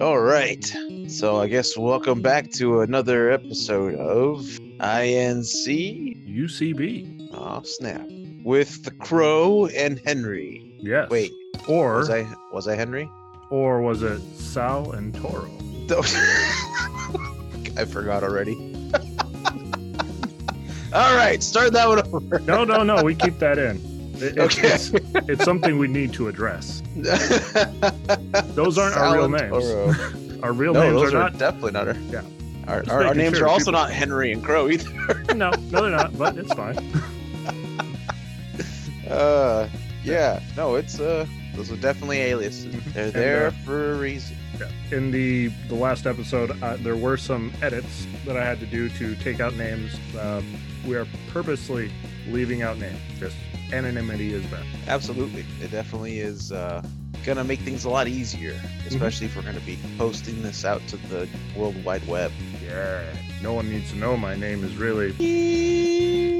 All right. So I guess welcome back to another episode of INC. UCB. Oh snap! With the Crow and Henry. Yes. Wait, Or was I was I Henry? or was it Sal and Toro? I forgot already. All right, start that one over. No, no, no. We keep that in. It- Okay. it's, it's something we need to address. Those aren't our real names. Our real no, names those are are not. definitely not our. Yeah. Our, our, our names sure are also people- not Henry and Crow either. No, no, they're not. But it's fine. Uh, yeah, no, it's uh, those are definitely aliases. They're And, there uh, for a reason. Yeah. In the the last episode, uh, there were some edits that I had to do to take out names. Uh, we are purposely leaving out names. Just anonymity is best. Absolutely, it definitely is uh, gonna make things a lot easier, especially if we're gonna be posting this out to the World Wide Web. Yeah. No one needs to know my name is really. Yes.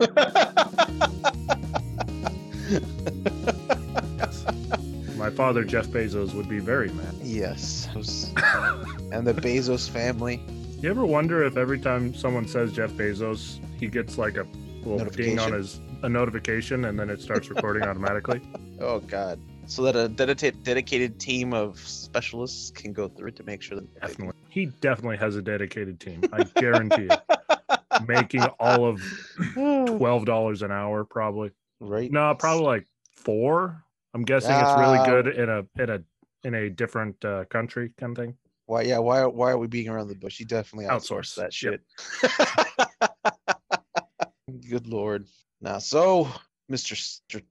My father, Jeff Bezos, would be very mad. yes, and the Bezos family. You ever wonder if every time someone says Jeff Bezos, he gets like a little ding on his a notification and then it starts recording automatically? Oh God! So that a dedicated dedicated team of specialists can go through it to make sure that Definitely. He definitely has a dedicated team. I guarantee it. Making all of twelve dollars an hour, probably. right. No, probably like four. I'm guessing it's really Ah. good in a in a in a different uh, country kind of thing. Why? Yeah. Why? Why are we being around the bush? He definitely outsourced Outsource, that shit. Good lord. Now, so Mr.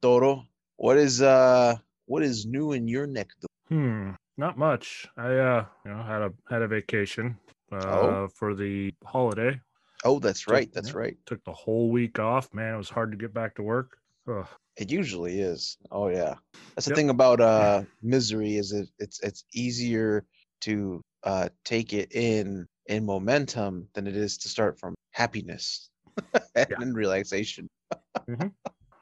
Toro, what is uh, what is new in your neck? Hmm, not much. I uh, you know, had a had a vacation uh Oh. for the holiday. Oh, that's Took- right. That's yeah. right. Took the whole week off. Man, it was hard to get back to work. Ugh. It usually is. Oh yeah. That's the Yep. thing about uh misery is it it's it's easier to uh take it in in momentum than it is to start from happiness and Yeah. relaxation.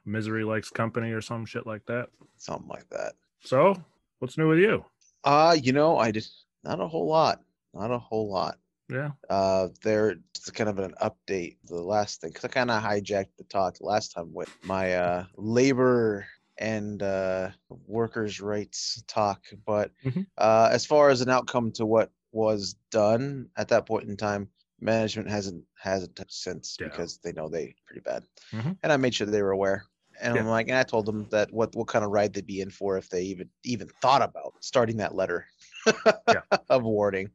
Misery likes company or some shit like that. Something like that. So, what's new with you? Uh, you know, I just not a whole lot. Not a whole lot. Yeah. Uh, there just kind of an update. The last thing, because I kind of hijacked the talk last time with my uh labor and uh workers' rights talk. But Mhm. uh, as far as an outcome to what was done at that point in time, management hasn't hasn't since Yeah. because they know they pretty bad. Mhm. And I made sure they were aware. And I'm like, and I told them that what what kind of ride they'd be in for if they even even thought about starting that letter Yeah. of warning.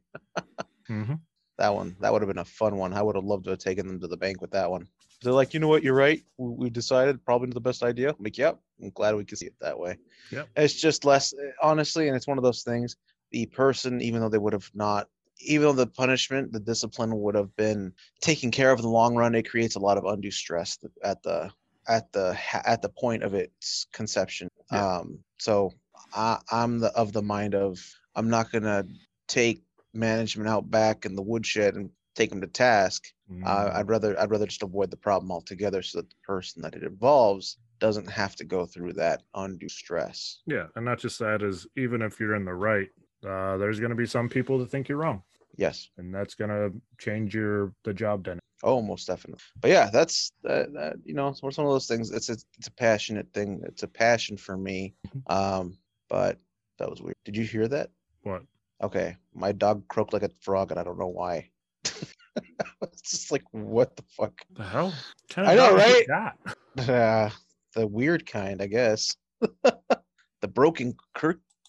hmm That one, that would have been a fun one. I would have loved to have taken them to the bank with that one. They're like, you know what, you're right. We, we decided probably not the best idea. I'm like, yep. I'm glad we could see it that way. Yep. It's just less, eh, honestly, and it's one of those things. The person, even though they would have not, even though the punishment, the discipline would have been taken care of in the long run, it creates a lot of undue stress at the at the at the point of its conception. Yeah. Um, so I, I'm the of the mind of I'm not gonna take management out back in the woodshed and take them to task. Mm-hmm. Uh, I'd rather I'd rather just avoid the problem altogether, so that the person that it involves doesn't have to go through that undue stress. yeah, and not just that is even if you're in the right, uh, there's going to be some people that think you're wrong, Yes. and that's going to change your the job dynamic. Oh, most definitely. But yeah, that's that, that you know, it's one of those things. It's a, it's a passionate thing. It's a passion for me. Mhm. Um, but that was weird. Did you hear that? What? Okay, my dog croaked like a frog, and I don't know why. it's just like what the fuck. The hell? Kind I know, right? Uh, the weird kind, I guess. the broken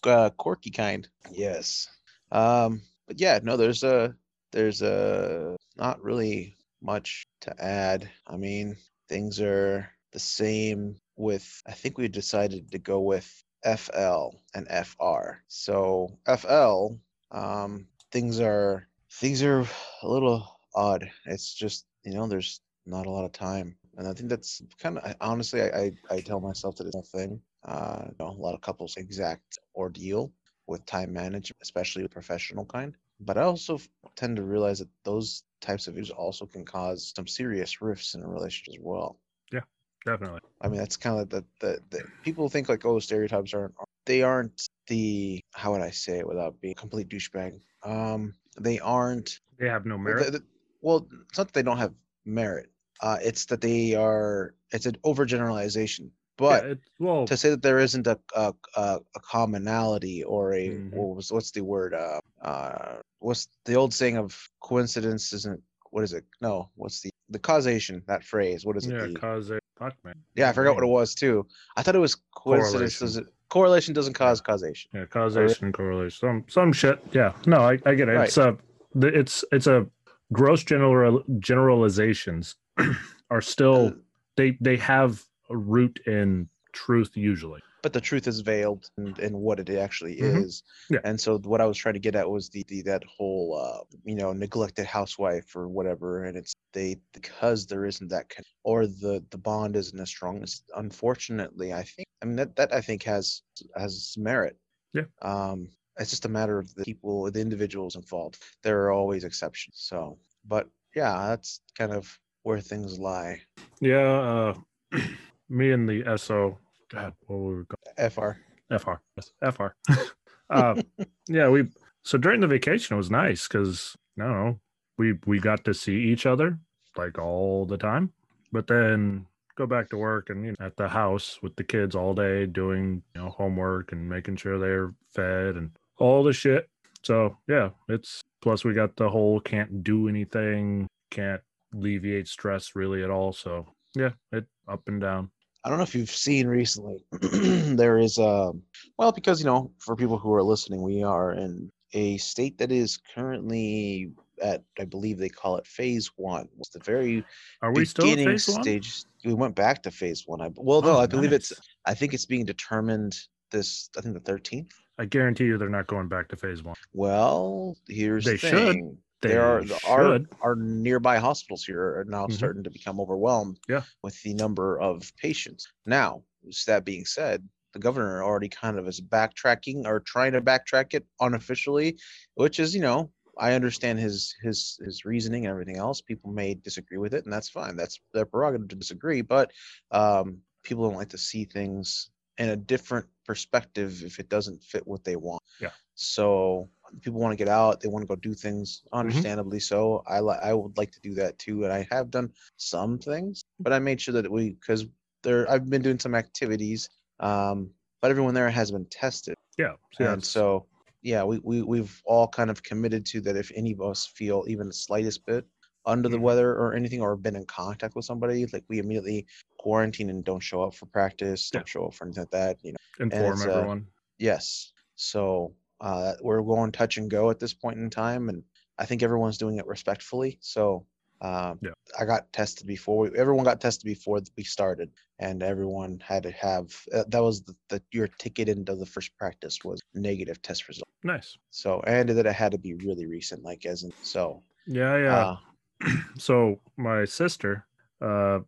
uh, corky kind. Yes. Um, but yeah, no, there's a there's a not really much to add. I mean, things are the same with I think we decided to go with FL and FR. So FL, um, things are things are a little odd. It's just you know, there's not a lot of time, and I think that's kind of honestly, I, I I tell myself that it's a thing. Uh, you know, a lot of couples exact ordeal with time management, especially the professional kind. But I also tend to realize that those types of issues also can cause some serious rifts in a relationship as well. Yeah, definitely. I mean, that's kind of the, the the people think like, oh, stereotypes aren't they aren't the how would I say it without being a complete douchebag? Um, they aren't. They have no merit. the- the- well, it's not that they don't have merit. Uh, it's that they are. It's an overgeneralization. But yeah, well, to say that there isn't a a, a, commonality or a Mhm. what was what's the word? Uh, uh, what's the old saying of coincidence isn't what is it? No, what's the the causation? That phrase. What is it? yeah, The- cause fuck man. yeah, I forgot what it was too. I thought it was coincidence. Correlation. Doesn't correlation doesn't cause causation. Yeah, causation, correlation, some some shit. Yeah, no, I, I get it. It's a, it's it's a gross general generalizations are still Uh, they they have root in truth usually. but the truth is veiled in, in what it actually Mhm. is. Yeah. And so what I was trying to get at was the, the that whole uh, you know neglected housewife or whatever, and it's they because there isn't that con- or the the bond isn't as strong as unfortunately I think I mean that that I think has has merit. Yeah. Um, it's just a matter of the people, the individuals involved. There are always exceptions. So, but yeah, that's kind of where things lie. Yeah, uh, me and the SO, God, what were we called? Fr. FR, yes, FR. uh, yeah, we so during the vacation it was nice because I don't know we we got to see each other like all the time, but then go back to work and you know, at the house with the kids all day doing you know homework and making sure they're fed and all the shit. So yeah, it's plus we got the whole can't do anything, can't alleviate stress really at all. So yeah, it up and down. I don't know if you've seen recently. there is a well because you know for people who are listening, we are in a state that is currently at I believe they call it phase one. It's the very Are we still beginning phase one? stage. We went back to phase one. I well no, Oh, I believe it's. I think it's being determined this I think the thirteenth. I guarantee you they're not going back to phase one. Well, here's They the should. thing. They there are our our nearby hospitals here are now Mhm. starting to become overwhelmed Yeah. with the number of patients. Now, that being said, the governor already kind of is backtracking or trying to backtrack it unofficially, which is, you know, I understand his his his reasoning and everything else. People may disagree with it, and that's fine. That's their prerogative to disagree. But um, people don't like to see things in a different perspective if it doesn't fit what they want. Yeah. So people want to get out. They want to go do things, understandably so. I li- I would like to do that too, and I have done some things, but I made sure that we because there I've been doing some activities, um, but everyone there has been tested, Yeah. and so yeah, we, we we've all kind of committed to that. If any of us feel even the slightest bit under the Mhm. weather or anything, or been in contact with somebody, like we immediately quarantine and don't show up for practice, Yeah. don't show up for anything like that. You know. inform uh, everyone. Yes. So uh, we're going touch and go at this point in time, and I think everyone's doing it respectfully. So uh, Yeah. I got tested before. We, everyone got tested before we started, and everyone had to have uh, that was the, the your ticket into the first practice was negative test result. nice. So and that it had to be really recent, like as in so. Yeah, yeah. Uh, so my sister uh,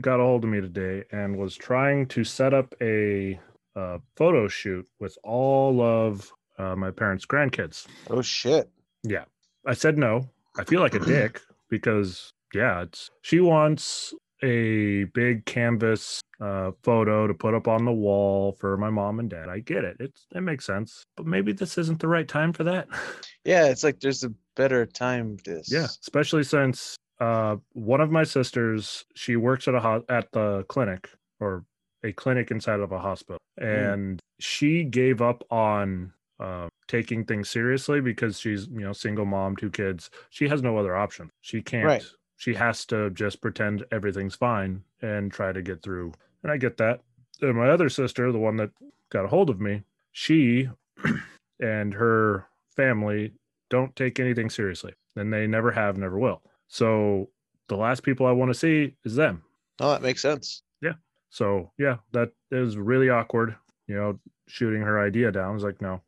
got a hold of me today and was trying to set up a uh, photo shoot with all of uh, my parents' grandkids. oh shit. Yeah, I said no. I feel like a dick because yeah, it's she wants a big canvas uh, photo to put up on the wall for my mom and dad. I get it. It's it makes sense, but maybe this isn't the right time for that. Yeah, it's like there's a better time. This. Yeah, especially since uh, one of my sisters she works at a ho- at the clinic or a clinic inside of a hospital, and she gave up on uh, taking things seriously because she's you know single mom, two kids. She has no other option. She can't. Right. She has to just pretend everything's fine and try to get through. And I get that. And my other sister, the one that got a hold of me, she and her family don't take anything seriously and they never have never will so the last people i want to see is them oh that makes sense. Yeah. So yeah that is really awkward you know shooting her idea down I was like no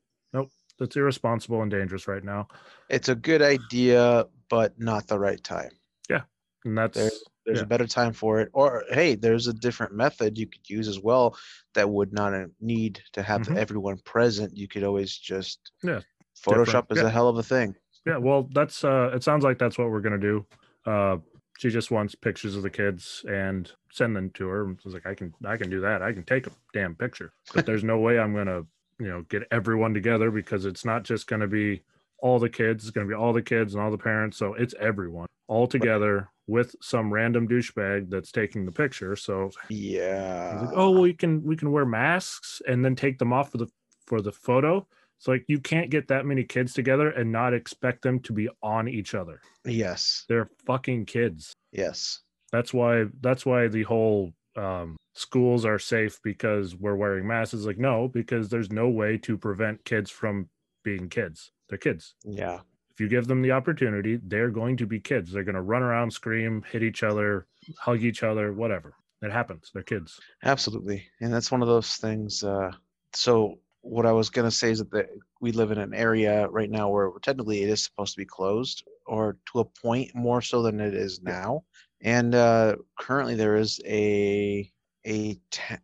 that's irresponsible and dangerous right now It's a good idea, but not the right time. Yeah, and that's There's there's Yeah. a better time for it. Or hey, there's a different method you could use as well that would not uh, need to have Mhm. everyone present. You could always just Yeah, Photoshop different. is Yeah. a hell of a thing. yeah well that's uh it sounds like that's what we're gonna do uh she just wants pictures of the kids and send them to her I was like i can i can do that i can take a damn picture but there's no way i'm gonna you know get everyone together because it's not just going to be all the kids. It's going to be all the kids and all the parents. So it's everyone all together with some random douchebag that's taking the picture. So Yeah. Like, oh, well, we can we can wear masks and then take them off for the for the photo. It's like you can't get that many kids together and not expect them to be on each other. yes. They're fucking kids. Yes. That's why that's why the whole um, schools are safe because we're wearing masks. Is like no, because there's no way to prevent kids from being kids. They're kids. Yeah. If you give them the opportunity, they're going to be kids. They're going to run around, scream, hit each other, hug each other, whatever. It happens. They're kids. Absolutely. And that's one of those things. Uh, so what I was gonna say is that the, we live in an area right now where technically it is supposed to be closed, or to a point more so than it is now. And uh, currently there is a a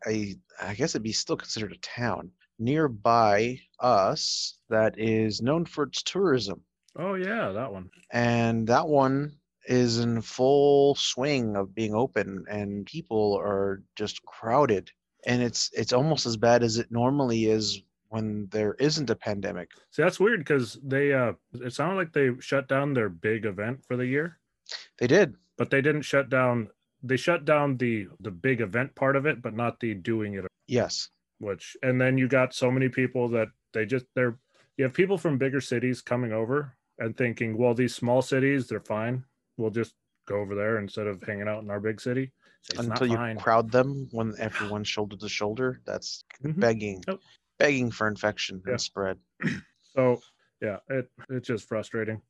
a I guess it'd be still considered a town nearby us that is known for its tourism, Oh yeah, that one. and that one is in full swing of being open, and people are just crowded. And it's it's almost as bad as it normally is when there isn't a pandemic. See, that's weird because they uh it sounded like they shut down their big event for the year, They did. but they didn't shut down they shut down the the big event part of it, but not the doing it Yes. which and then you got so many people that they just they're you have people from bigger cities coming over and thinking, well, these small cities, they're fine. We'll just go over there instead of hanging out in our big city. It's Until you fine. crowd them when everyone's shoulder to shoulder, that's Mhm. begging, begging for infection Yeah. and spread. So yeah, it it's just frustrating.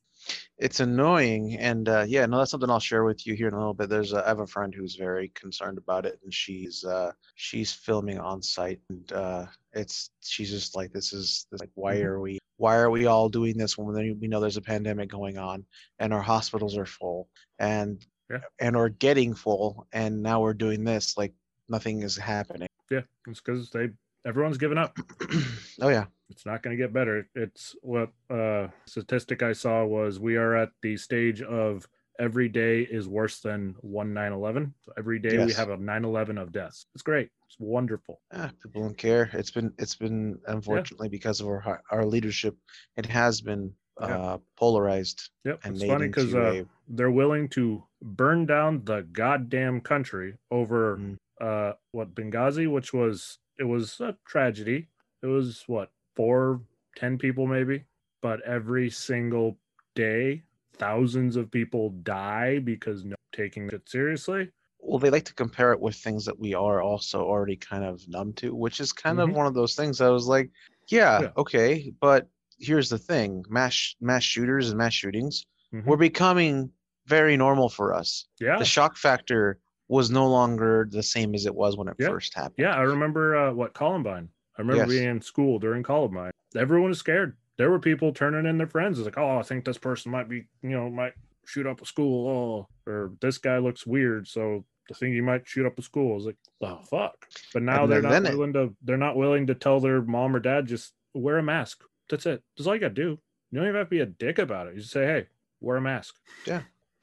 It's annoying, and uh, yeah, no, that's something I'll share with you here in a little bit. There's a, I have a friend who's very concerned about it, and she's uh, she's filming on site, and uh, it's she's just like, this is this, like, why Mhm. are we why are we all doing this when we we know there's a pandemic going on, and our hospitals are full, and Yeah. and are getting full, and now we're doing this like nothing is happening. Yeah, it's because they everyone's given up. oh yeah, It's not going to get better. It's what uh statistic I saw was we are at the stage of every day is worse than one 9/11. So every day we have a 9/11 of deaths. It's great. It's wonderful. ah, people don't care. It's been it's been unfortunately because of our our leadership, it has been Yeah. uh, polarized Yep. and it's made funny because uh, they're willing to burn down the goddamn country over Mm. uh what Benghazi, which was it was a tragedy. It was what four, ten people maybe, but every single day, thousands of people die because no taking it seriously. well they like to compare it with things that we are also already kind of numb to which is kind Mhm. of one of those things i was like yeah, Yeah. okay but here's the thing mass mass shooters and mass shootings Mhm. were becoming very normal for us Yeah, the shock factor was no longer the same as it was when it Yeah. first happened yeah. I remember uh, what Columbine. I remember Yes. being in school during Columbine. Everyone was scared. There were people turning in their friends. It's like, oh, I think this person might be, you know, might shoot up a school. Oh, or this guy looks weird, so the thing he might shoot up a school. is like, oh fuck. But now And they're not then it- willing to. They're not willing to tell their mom or dad just wear a mask. That's it. That's all you got to do. You don't even have to be a dick about it. You just say, hey, wear a mask.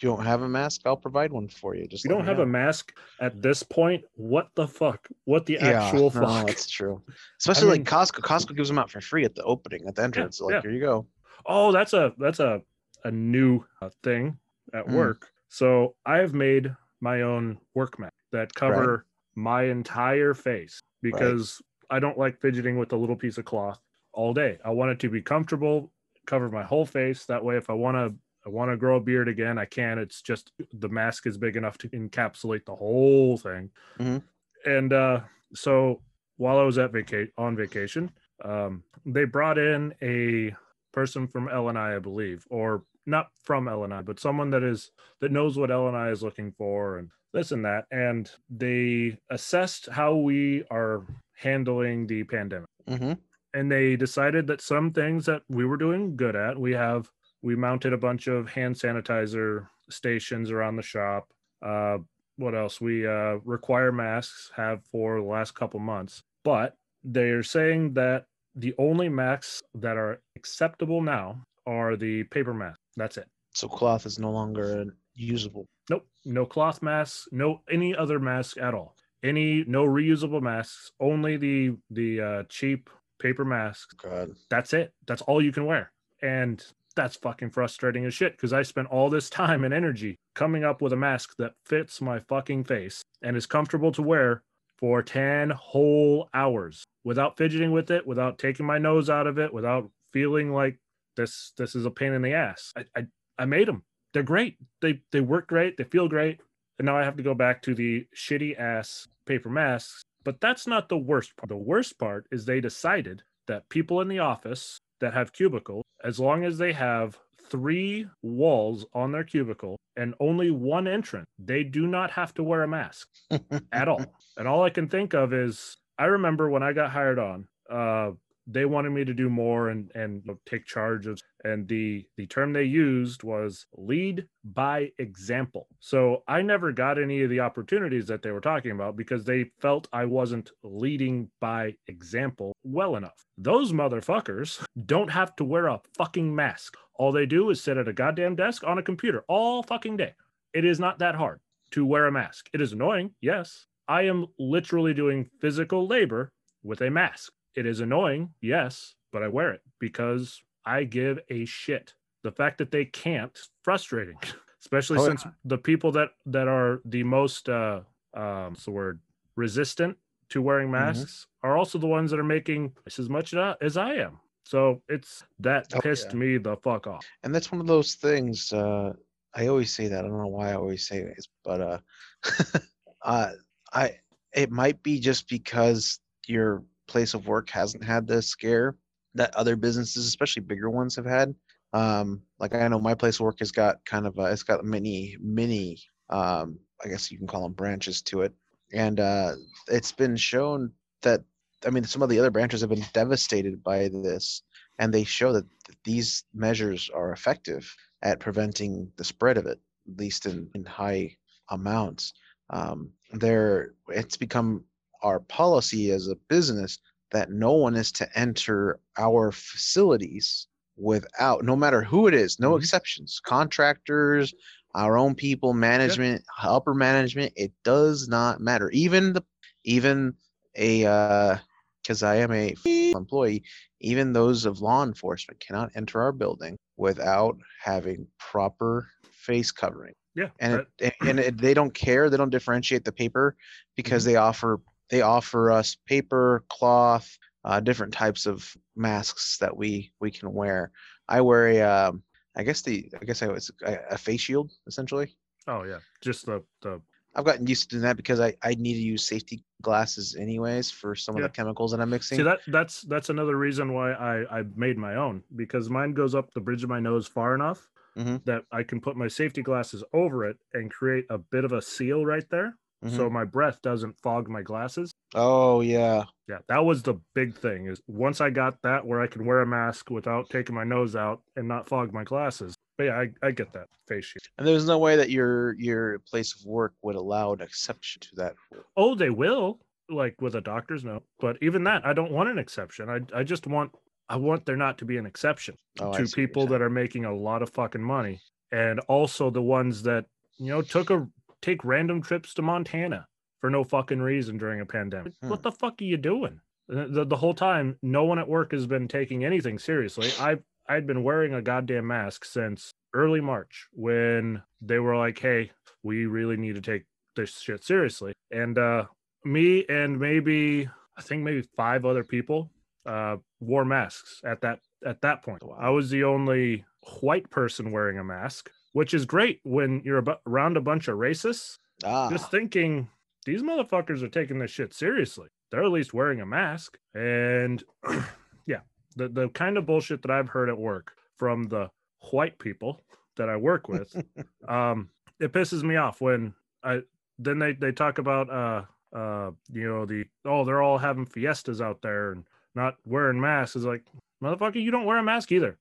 You don't have a mask i'll provide one for you just you don't have a mask at this point, what the fuck? What the actual no, fuck? that's true especially mean- like costco costco gives them out for free at the opening at the entrance so like yeah. here you go Oh, that's a that's a a new uh, thing at Mm. work. So I've made my own work mat that cover my entire face because I don't like fidgeting with a little piece of cloth all day. I want it to be comfortable, cover my whole face. That way, if I want to I want to grow a beard again, I can't. It's just the mask is big enough to encapsulate the whole thing. Mhm. And uh, so while I was at vaca- on vacation, um, they brought in a person from LNI, I believe, or not from LNI, but someone that is that knows what LNI is looking for and this and that. And they assessed how we are handling the pandemic. hmm And they decided that some things that we were doing good at, we have we mounted a bunch of hand sanitizer stations around the shop. Uh, what else? We uh, require masks, have for the last couple months, but they're saying that the only masks that are acceptable now are the paper masks. That's it. so cloth is no longer usable Nope, no cloth masks, no any other mask at all. Any no reusable masks. Only the the uh, cheap paper masks. God. That's it. That's all you can wear. And that's fucking frustrating as shit because I spent all this time and energy coming up with a mask that fits my fucking face and is comfortable to wear for 10 whole hours without fidgeting with it, without taking my nose out of it, without feeling like this this is a pain in the ass. I I, I made them. They're great. They they work great. They feel great. And now I have to go back to the shitty ass paper masks. But that's not the worst part. The worst part is they decided that people in the office that have cubicles, as long as they have three walls on their cubicle and only one entrance, they do not have to wear a mask at all. And all I can think of is I remember when I got hired on, uh, they wanted me to do more and and take charge of and the the term they used was lead by example. So i never got any of the opportunities that they were talking about because they felt i wasn't leading by example well enough. Those motherfuckers don't have to wear a fucking mask. All they do is sit at a goddamn desk on a computer all fucking day. It is not that hard to wear a mask. It is annoying yes. I am literally doing physical labor with a mask it is annoying, yes, but I wear it because I give a shit. The fact that they can't, frustrating, especially Oh, since yeah. the people that that are the most uh um what's the word resistant to wearing Mm-hmm. masks are also the ones that are making twice as much as I am. So it's that Oh, pissed yeah. me the fuck off. and that's one of those things uh i always say that i don't know why i always say this but uh uh i it might be just because your place of work hasn't had the scare that other businesses especially bigger ones have had um like i know my place of work has got kind of a, it's got many many um i guess you can call them branches to it and uh it's been shown that i mean some of the other branches have been devastated by this and they show that these measures are effective at preventing the spread of it, at least in, in high amounts. Um, there, it's become our policy as a business that no one is to enter our facilities without, no matter who it is, no Mhm. exceptions, contractors, our own people, management, upper management, it does not matter. Even the, even a, uh, because I am a employee, even those of law enforcement cannot enter our building without having proper face covering. Yeah. And that- it, and it, they don't care. They don't differentiate the paper because Mm-hmm. they offer they offer us paper, cloth, uh, different types of masks that we we can wear. I wear a, um, I guess the I guess I was a, a face shield essentially. oh yeah. Just the the I've gotten used to doing that because I, I need to use safety glasses anyways for some Yeah. of the chemicals that I'm mixing. See that that's that's another reason why I I made my own because mine goes up the bridge of my nose far enough Mhm. that I can put my safety glasses over it and create a bit of a seal right there, so mm-hmm. my breath doesn't fog my glasses. Oh yeah. Yeah, that was the big thing. Is once I got that where I can wear a mask without taking my nose out and not fog my glasses. But yeah, I, I get that face shield. And there's no way that your your place of work would allow an exception to that rule. Oh, they will like with a doctor's note, but even that, I don't want an exception. I I just want I want there not to be an exception. Oh, to see what you're people that are making a lot of fucking money and also the ones that you know took a take random trips to montana for no fucking reason during a pandemic. Hmm. what the fuck are you doing? The, the, whole time no one at work has been taking anything seriously. I i'd been wearing a goddamn mask since early march when they were like hey we really need to take this shit seriously. And uh me and maybe i think maybe five other people uh wore masks at that at that point. I was the only white person wearing a mask which is great when you're around a bunch of racists. Ah, just thinking these motherfuckers are taking this shit seriously. They're at least wearing a mask. And yeah the, the kind of bullshit that i've heard at work from the white people that i work with um it pisses me off when i then they they talk about uh uh you know the oh they're all having fiestas out there and not wearing masks. Is like motherfucker you don't wear a mask either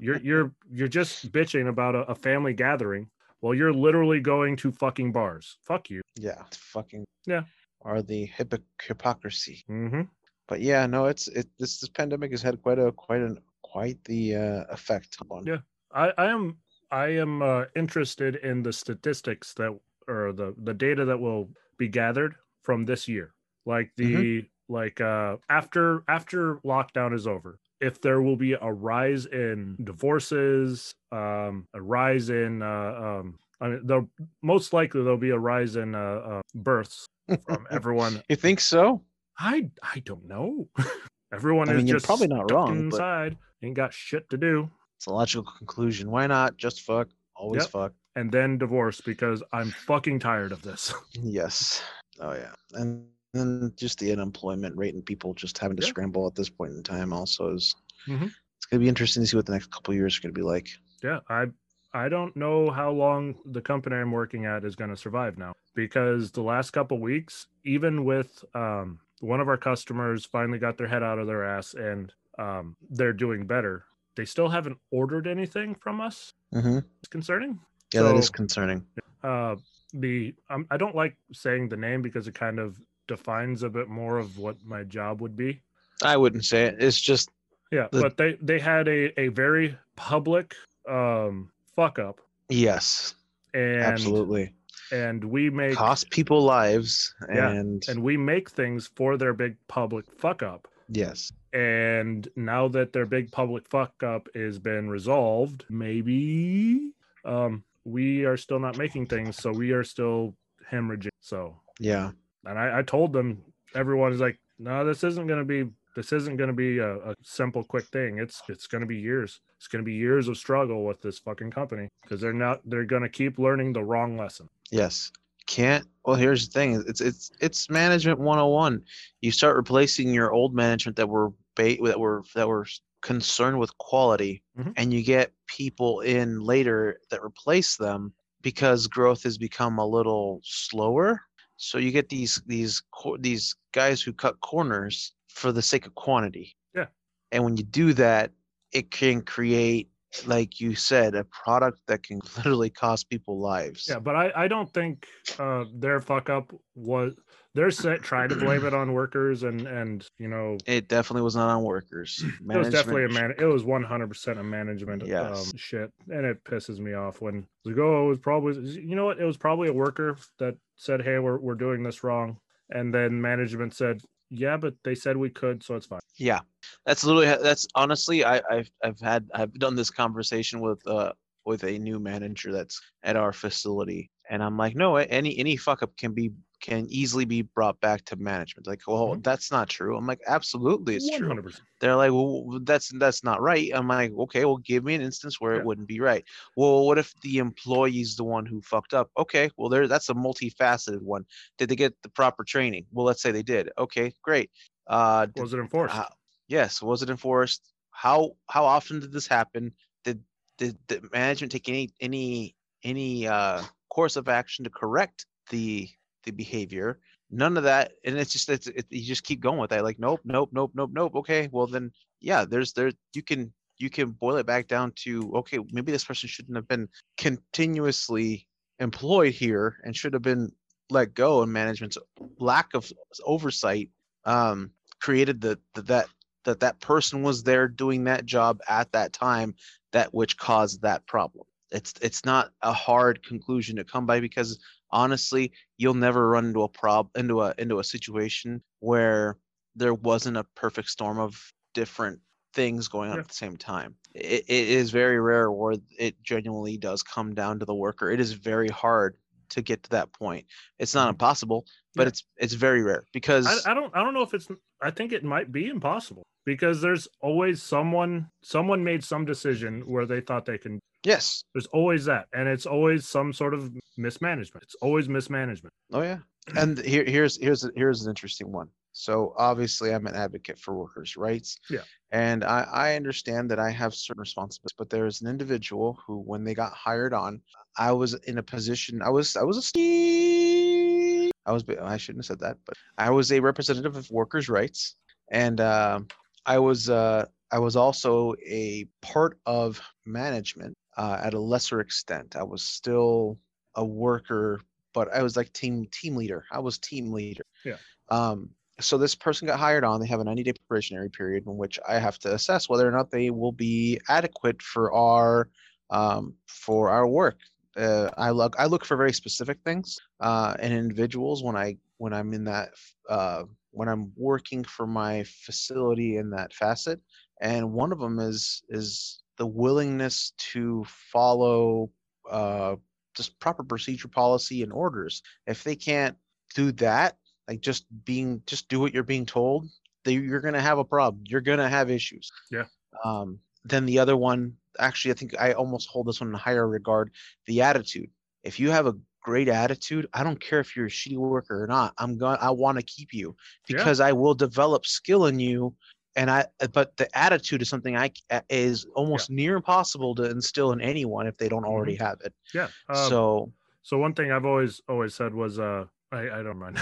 you're you're you're just bitching about a, a family gathering Well, you're literally going to fucking bars fuck you yeah, it's fucking Yeah. Are the hypo- hypocrisy? mm-hmm. But yeah, no, it's it. This this pandemic has had quite a quite an quite the uh, effect on. Yeah. I, I am I am uh, interested in the statistics that or the the data that will be gathered from this year, like the like uh after after lockdown is over if there will be a rise in divorces um a rise in uh um I mean, there'll most likely there'll be a rise in uh, uh births from everyone. You think so? I I don't know. everyone I is mean, you're just probably not stuck wrong, but- inside, ain't got shit to do, It's a logical conclusion. Why not just fuck? Always Yep. fuck. and then divorce because I'm fucking tired of this. Yes. Oh yeah. And then just the unemployment rate and people just having to Yeah. scramble at this point in time also is Mhm. it's gonna be interesting to see what the next couple of years are gonna be like. yeah, I I don't know how long the company I'm working at is going to survive now because the last couple weeks, even with um, one of our customers finally got their head out of their ass and um, they're doing better, they still haven't ordered anything from us. Mm-hmm. It's concerning. Yeah, that is concerning. Uh, the um, I don't like saying the name because it kind of defines a bit more of what my job would be. I wouldn't say it. It's just Yeah, The- but they they had a a very public um fuck up yes, and absolutely. and we make Cost people lives Yeah, and, and we make things for their big public fuck up yes. and now that their big public fuck up has been resolved maybe um we are still not making things so we are still hemorrhaging so Yeah. And i, I told them everyone is like no this isn't going to be this isn't going to be a, a simple quick thing it's it's going to be years it's going to be years of struggle with this fucking company because they're not they're going to keep learning the wrong lesson Yes. Can't well here's the thing. It's it's it's management 101. You start replacing your old management that were ba- that were that were concerned with quality Mhm. and you get people in later that replace them because growth has become a little slower. So you get these these these guys who cut corners for the sake of quantity. Yeah. And when you do that, it can create like you said a product that can literally cost people lives. Yeah, but I, I don't think uh, their fuck up was they're set, trying to blame it on workers and and you know It definitely was not on workers. it was definitely a man it was one hundred percent a management Yes. um, shit and it pisses me off when like oh it was probably you know what it was probably a worker that said hey we're we're doing this wrong and then management said yeah but they said we could so it's fine. Yeah, that's literally that's honestly I, I've I've had I've done this conversation with uh with a new manager that's at our facility, and I'm like, no, any any fuck up can be can easily be brought back to management. Like, well, Mhm. that's not true. I'm like, absolutely, it's true. 100%. They're like, well, that's that's not right. I'm like, okay, well, give me an instance where Yeah. it wouldn't be right. Well, what if the employee's the one who fucked up? Okay, well, there that's a multifaceted one. Did they get the proper training? Well, let's say they did. Okay, great. Uh, did was it enforced how, yes, was it enforced? How how often did this happen? Did did the management take any any any uh, course of action to correct the the behavior? None of that, and it's just it's, it, you just keep going with that. Like nope, nope, nope, nope, nope. Okay, well then, yeah, there's there you can you can boil it back down to okay, maybe this person shouldn't have been continuously employed here and should have been let go. And management's lack of oversight um, created the, the that that that person was there doing that job at that time that which caused that problem it's it's not a hard conclusion to come by because honestly you'll never run into a prob into a into a situation where there wasn't a perfect storm of different things going on Yeah. at the same time it, it is very rare where it genuinely does come down to the worker it is very hard to get to that point it's not Mhm. impossible but Yeah. it's it's very rare because I, I don't I don't know if it's I think it might be impossible because there's always someone someone made some decision where they thought they can yes there's always that and it's always some sort of mismanagement it's always mismanagement Oh yeah. And here here's here's here's an interesting one. So obviously I'm an advocate for workers' rights. Yeah. And I, I understand that I have certain responsibilities, but there is an individual who when they got hired on, I was in a position I was I was a I was I shouldn't have said that, but I was a representative of workers' rights. And um I was uh I was also a part of management uh, at a lesser extent. I was still a worker but I was like team team leader. I was team leader. Yeah. Um, so this person got hired on. They have a 90 day probationary period in which I have to assess whether or not they will be adequate for our um, for our work. Uh, I look I look for very specific things uh, in individuals when I when I'm in that uh, when I'm working for my facility in that facet, and one of them is is the willingness to follow uh, just proper procedure policy and orders. If they can't do that, like just being just do what you're being told, they, you're gonna have a problem. You're gonna have issues. Yeah. Um, then the other one, actually, I think I almost hold this one in higher regard. The attitude. If you have a great attitude, I don't care if you're a shitty worker or not. I'm going to I want to keep you because yeah. I will develop skill in you and I but the attitude is something I is almost yeah. near impossible to instill in anyone if they don't already mm-hmm. have it. Yeah. Um, so so one thing I've always always said was uh I, I don't mind.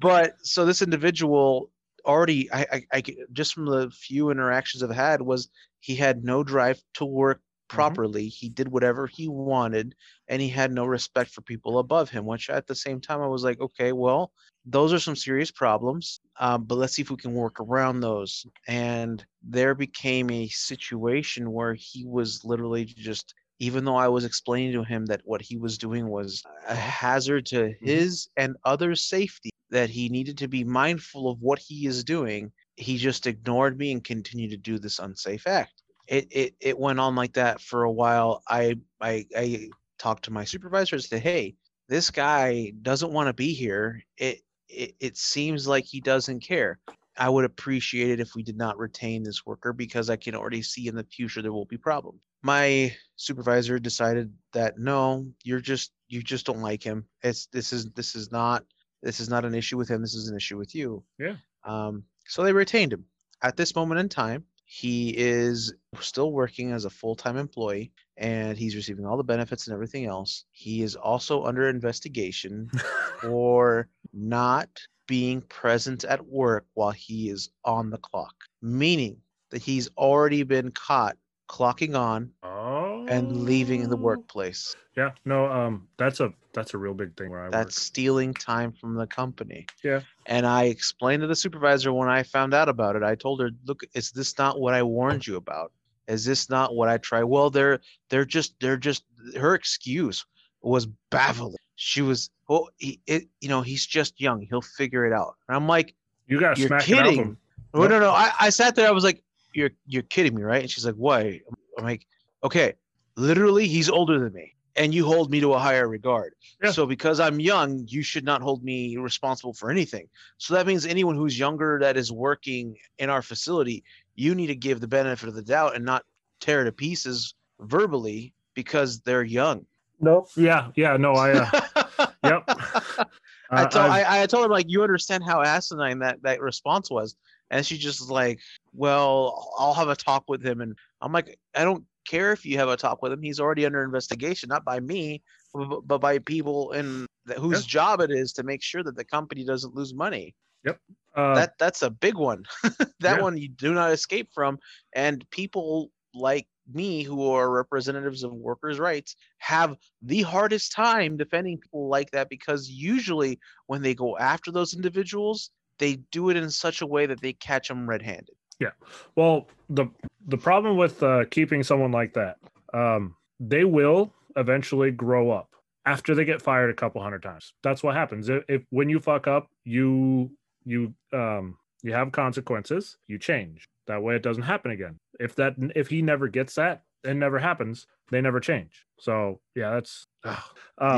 but so this individual already I, I I just from the few interactions I've had was he had no drive to work mm-hmm. properly. Mm-hmm. He did whatever he wanted and he had no respect for people above him, which at the same time I was like, okay, well, those are some serious problems, um, but let's see if we can work around those. And there became a situation where he was literally just, even though I was explaining to him that what he was doing was a hazard to mm-hmm. his and others' safety, that he needed to be mindful of what he is doing, he just ignored me and continued to do this unsafe act. It, it, it went on like that for a while. I, I, I talked to my supervisor and said, hey, this guy doesn't want to be here. It it, it seems like he doesn't care. I would appreciate it if we did not retain this worker because I can already see in the future there will be problems. My supervisor decided that no, you're just you just don't like him. It's this is this is not this is not an issue with him. This is an issue with you. Yeah. Um. So they retained him. At this moment in time, he is still working as a full-time employee and he's receiving all the benefits and everything else. He is also under investigation for not being present at work while he is on the clock, meaning that he's already been caught clocking on oh. and leaving the oh. workplace. Yeah, no, um, that's a that's a real big thing where I that's work. stealing time from the company. Yeah, and I explained to the supervisor when I found out about it. I told her, "Look, is this not what I warned you about? Is this not what I try?" Well, they're they're just they're just her excuse was baffling. She was, well, he, it, you know, he's just young. He'll figure it out. And I'm like, you got you're kidding. No, no, no. I, I sat there. I was like, you're you're kidding me, right? And she's like, why? I'm like, okay, literally, he's older than me, and you hold me to a higher regard. Yeah. So because I'm young, you should not hold me responsible for anything. So that means anyone who's younger that is working in our facility, you need to give the benefit of the doubt and not tear it to pieces verbally because they're young. No. Yeah. Yeah. No. I. Uh, yep. Uh, I told I, I told him like you understand how asinine that that response was, and she just like, well, I'll have a talk with him, and I'm like, I don't care if you have a talk with him. He's already under investigation, not by me, but, but by people in the, whose yep. job it is to make sure that the company doesn't lose money. Yep. Uh, that that's a big one. that yeah. one you do not escape from, and people like me who are representatives of workers' rights have the hardest time defending people like that because usually when they go after those individuals, they do it in such a way that they catch them red-handed. Yeah. Well, the the problem with uh, keeping someone like that, um, they will eventually grow up after they get fired a couple hundred times. That's what happens. If, if when you fuck up, you you um you have consequences. You change. That way, it doesn't happen again. If that if he never gets that, it never happens. They never change. So yeah, that's uh,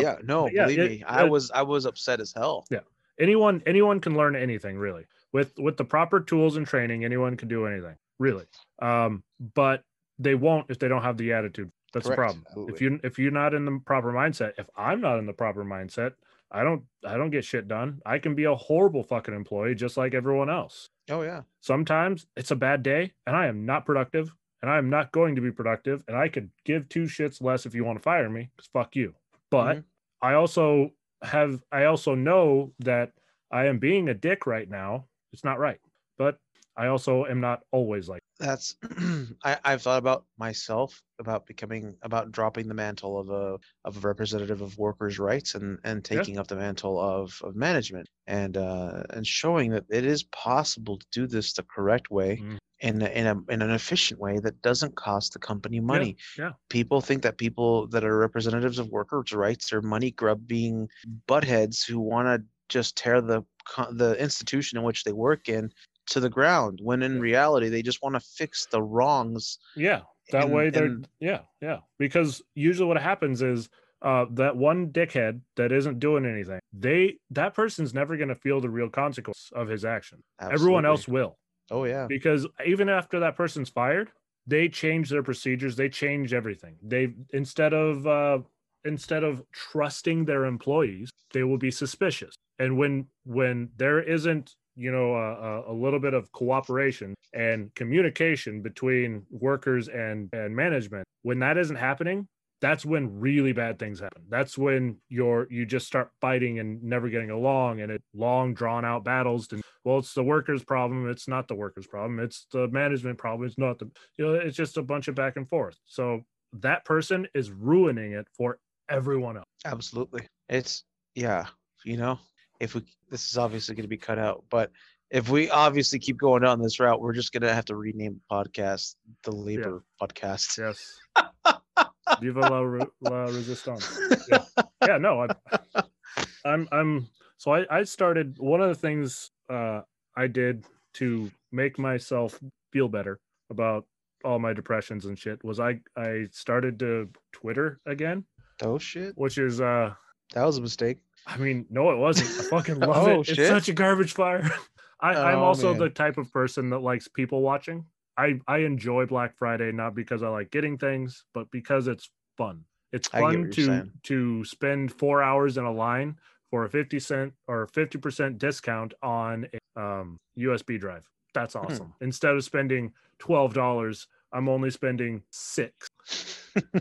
yeah. No, yeah, believe it, me, I was I was upset as hell. Yeah. Anyone anyone can learn anything really with with the proper tools and training. Anyone can do anything really. Um, but they won't if they don't have the attitude. That's Correct. the problem. Absolutely. If you if you're not in the proper mindset, if I'm not in the proper mindset, I don't I don't get shit done. I can be a horrible fucking employee just like everyone else. Oh yeah. Sometimes it's a bad day and I am not productive and I am not going to be productive and I could give two shits less if you want to fire me cuz fuck you. But mm-hmm. I also have I also know that I am being a dick right now. It's not right. But I also am not always like that's I, I've thought about myself about becoming about dropping the mantle of a of a representative of workers' rights and and taking yeah. up the mantle of of management and uh and showing that it is possible to do this the correct way mm. in a, in a in an efficient way that doesn't cost the company money. Yeah, yeah. People think that people that are representatives of workers' rights are money grubbing buttheads who want to just tear the the institution in which they work in to the ground when in reality they just want to fix the wrongs Yeah, that way they're yeah, yeah. Because usually what happens is uh that one dickhead that isn't doing anything, they that person's never gonna feel the real consequence of his action. Everyone else will. oh yeah Because even after that person's fired, they change their procedures, they change everything. They instead of uh instead of trusting their employees, they will be suspicious. And when when there isn't you know a, a- little bit of cooperation and communication between workers and and management. When that isn't happening that's when really bad things happen. That's when you're you just start fighting and never getting along and it long drawn out battles and well it's the workers problem it's not the workers problem it's the management problem it's not the you know it's just a bunch of back and forth. So that person is ruining it for everyone else. Absolutely. It's yeah you know if we this is obviously going to be cut out but if we obviously keep going down this route we're just going to have to rename the podcast the labor podcast. Yes. Viva la, Re- la resistance. Yeah, yeah no I, i'm i'm so I, I started one of the things uh i did to make myself feel better about all my depressions and shit was i i started to twitter again. Oh shit. Which is uh that was a mistake I mean, no, it wasn't. I fucking love Oh, it. shit. It's such a garbage fire. I, I'm Oh, also man. the type of person that likes people watching. I I enjoy Black Friday not because I like getting things, but because it's fun. It's I get what fun to saying. to spend four hours in a line for a fifty cent or fifty percent discount on a um, USB drive. That's Hmm. awesome. Instead of spending twelve dollars, I'm only spending six.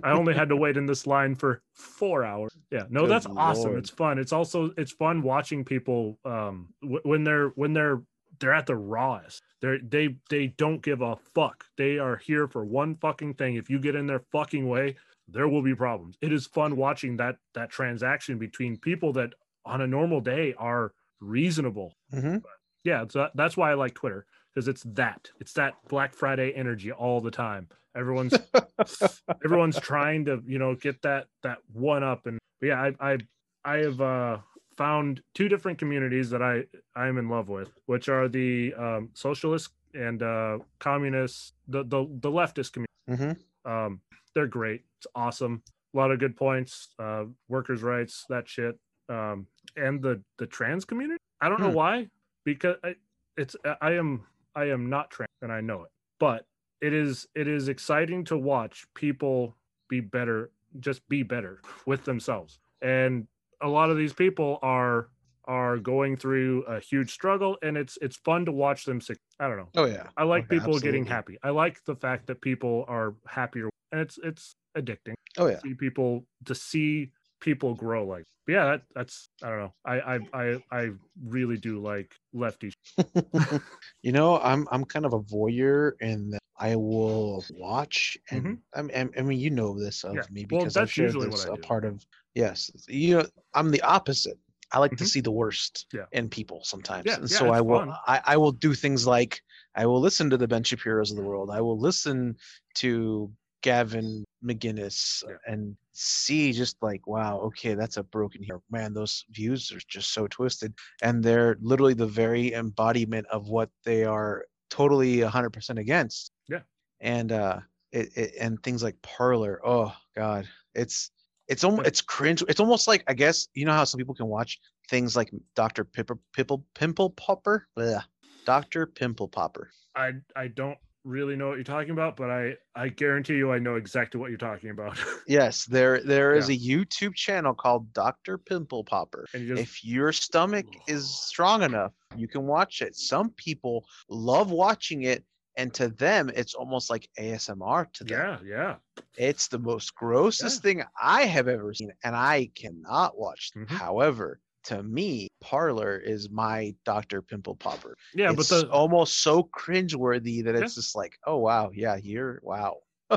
I only had to wait in this line for four hours. Yeah, no, Good that's awesome. It's fun. It's also it's fun watching people um w- when they're when they're they're at the rawest. They're they they don't give a fuck. They are here for one fucking thing. If you get in their fucking way, there will be problems. It is fun watching that that transaction between people that on a normal day are reasonable. hmm Yeah, so that's why I like Twitter because it's that it's that Black Friday energy all the time. Everyone's everyone's trying to you know get that that one up. And yeah i i i have uh found two different communities that i i am in love with which are the um socialist and uh communist the the, the leftist community hmm um they're great. It's awesome. A lot of good points uh workers rights that shit um and the the trans community. I don't know Hmm. why because I, it's i am i am not trans and i know it but it is it is exciting to watch people be better just be better with themselves and a lot of these people are are going through a huge struggle and it's it's fun to watch them suc- i don't know oh yeah I like oh, Okay, people getting happy. I like the fact that people are happier, and it's it's addicting. oh yeah To see people to see people grow. Like, yeah, that, that's I don't know. I I I I really do like lefty. you know, I'm I'm kind of a voyeur in that I will watch and Mhm. I'm, I'm- I mean you know this of Yeah. me Well, because I've that's shared usually this what I a do. part of yes you know I'm the opposite. I like to Mhm. see the worst Yeah. in people sometimes, Yeah, and so I will. I, I will do things like I will listen to the Ben Shapiro's of the world. I will listen to Gavin McInnes and see just like wow okay that's a broken hero man those views are just so twisted and they're literally the very embodiment of what they are totally 100% against. Yeah. and uh it, it and things like Parler oh god. It's it's almost it's cringe it's almost like i guess you know how some people can watch things like dr pipper pimple pimple popper? Blech. dr pimple popper. I I don't really know what you're talking about, but I I guarantee you I know exactly what you're talking about. yes there there is a youtube channel called dr pimple popper. And you just if your stomach is strong enough you can watch it. Some people love watching it and to them it's almost like asmr to them. Yeah yeah. It's the most grossest thing i have ever seen and i cannot watch. Mhm. however to me Parler is my dr pimple popper yeah, it's but the almost so cringeworthy that Yeah. it's just like oh wow yeah you're wow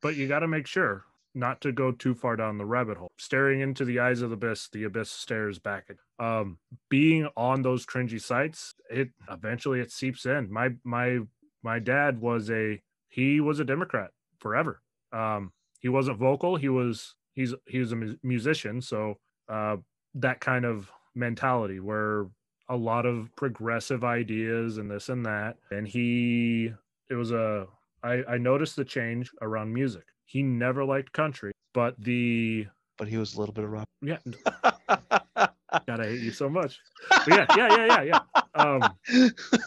but you got to make sure not to go too far down the rabbit hole. Staring into the eyes of the abyss, the abyss stares back at. Um, being on those cringy sites, it eventually it seeps in. My my my dad was a he was a Democrat forever. Um, he wasn't vocal. He was he's he was a mu- musician, so uh, that kind of mentality where a lot of progressive ideas and this and that. And he, it was a, I, I noticed the change around music. He never liked country, but the, But he was a little bit of rock. yeah, God, I hate you so much. But yeah, yeah, yeah, yeah, yeah. Um,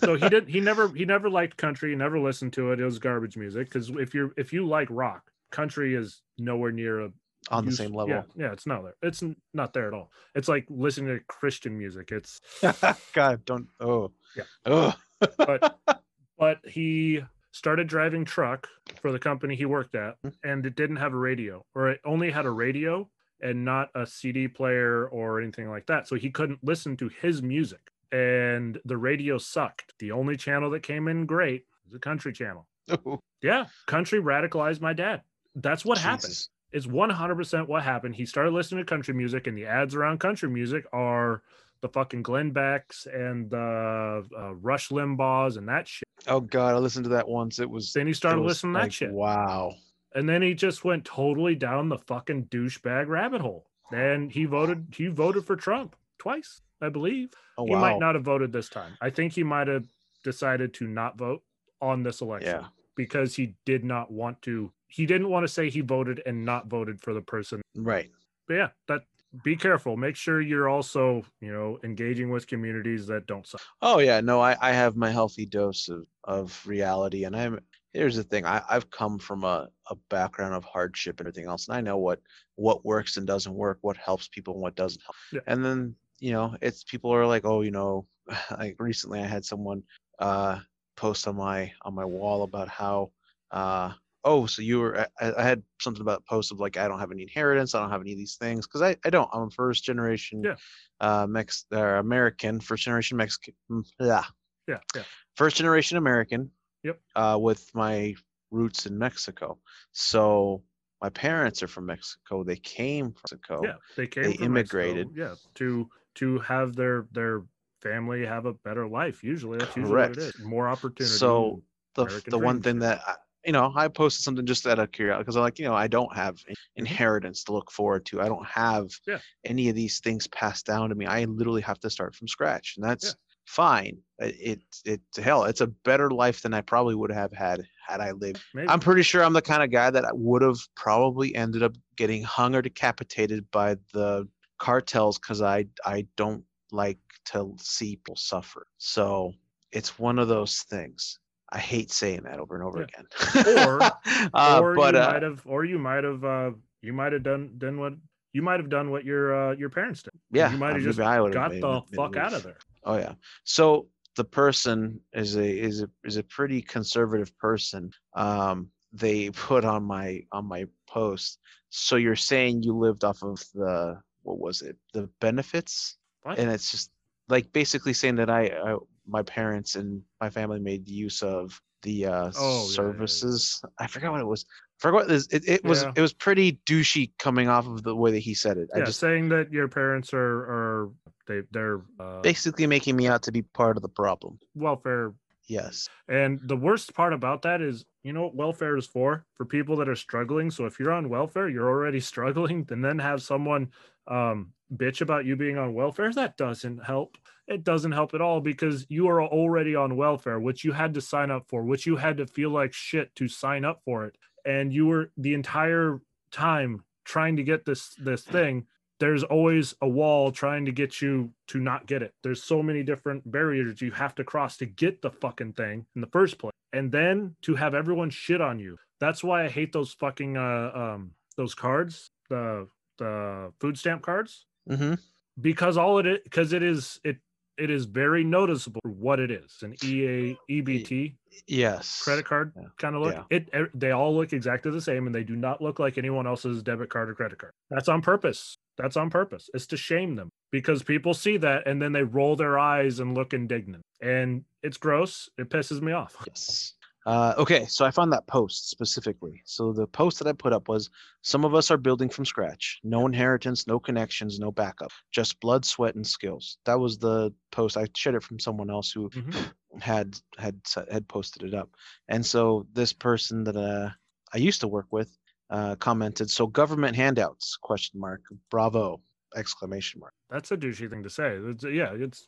so he didn't. He never. He never liked country. He never listened to it. It was garbage music. Because if you're if you like rock, country is nowhere near a on the same level. Yeah, yeah, it's not there. It's not there at all. It's like listening to Christian music. It's God, don't. Oh, Yeah. Oh, but but he started driving truck for the company he worked at, hmm. and it didn't have a radio, or it only had a radio and not a CD player or anything like that. So he couldn't listen to his music, and the radio sucked. The only channel that came in great was a country channel. Yeah, country radicalized my dad. That's what happened. It's 100% what happened. He started listening to country music, and the ads around country music are the fucking Glenn Becks and the uh, Rush Limbaughs and that shit. Oh God, I listened to that once. It was. Then he started listening to that shit. Wow. And then he just went totally down the fucking douchebag rabbit hole. And he voted he voted for Trump twice, I believe. Oh he wow. might not have voted this time. I think he might have decided to not vote on this election Yeah. Because he did not want to he didn't want to say he voted and not voted for the person. Right. But yeah, that be careful. Make sure you're also, you know, engaging with communities that don't suck. Oh yeah. No, I I have my healthy dose of of reality, and I'm. Here's the thing. I I've come from a a background of hardship and everything else, and I know what what works and doesn't work, what helps people and what doesn't help. Yeah. And then you know, it's people are like, oh, you know, like recently I had someone uh post on my on my wall about how uh oh so you were I, I had something about post of like i don't have any inheritance i don't have any of these things because I, I don't i'm a first generation Yeah. uh mex or american first generation mexican mm, yeah Yeah, yeah. first generation american Yep. uh with my roots in mexico so my parents are from mexico they came from mexico yeah they came they from Mexico, immigrated. yeah to to have their their family have a better life usually that's usually Correct. what it is more opportunity So, the American the one thing that I, you know I posted something just out of curiosity because I'm like you know I don't have Mm-hmm. inheritance to look forward to. I don't have Yeah. any of these things passed down to me. I literally have to start from scratch, and that's Yeah. fine. It it it hell, it's a better life than I probably would have had had I lived. maybe I'm pretty sure I'm the kind of guy that would have probably ended up getting hung or decapitated by the cartels because I I don't like to see people suffer. So it's one of those things. I hate saying that over and over Yeah. again. Or- uh, or but you uh, might have or you might have uh you might have done done what you might have done what your uh your parents did yeah, you might uh, have just maybe I would've got the fuck out of there Oh yeah. So the person is a is a is a pretty conservative person. Um, they put on my on my post. So you're saying you lived off of the what was it? The benefits, What? and it's just like basically saying that I, I my parents and my family made use of the uh Oh, yeah, yeah, yeah. services. I forgot what it was. I forgot it, it, was. It was pretty douchey coming off of the way that he said it. I yeah just saying that your parents are are they they're uh, basically making me out to be part of the problem. welfare Yes. And the worst part about that is, you know what welfare is for? For people that are struggling. So if you're on welfare, you're already struggling, and then have someone um, bitch about you being on welfare, that doesn't help. It doesn't help at all because you are already on welfare, which you had to sign up for, which you had to feel like shit to sign up for it. And you were the entire time trying to get this this thing there's always a wall trying to get you to not get it. There's so many different barriers you have to cross to get the fucking thing in the first place. And then to have everyone shit on you. That's why I hate those fucking uh um those cards, the the food stamp cards Mm-hmm. because all it is because it is it it is very noticeable what it is an EA EBT Yes. credit card Yeah. kind of look. Yeah. It e- they all look exactly the same and they do not look like anyone else's debit card or credit card. That's on purpose. That's on purpose. It's to shame them because people see that and then they roll their eyes and look indignant. And it's gross. It pisses me off. Yes. Uh, okay, so I found that post specifically. So the post that I put up was some of us are building from scratch. No inheritance, no connections, no backup. Just blood, sweat, and skills. That was the post. I shared it from someone else who Mhm. had had had posted it up. And so this person that uh, I used to work with uh, commented, "So government handouts? Question mark. Bravo. exclamation mark. That's a douchey thing to say. It's, yeah, it's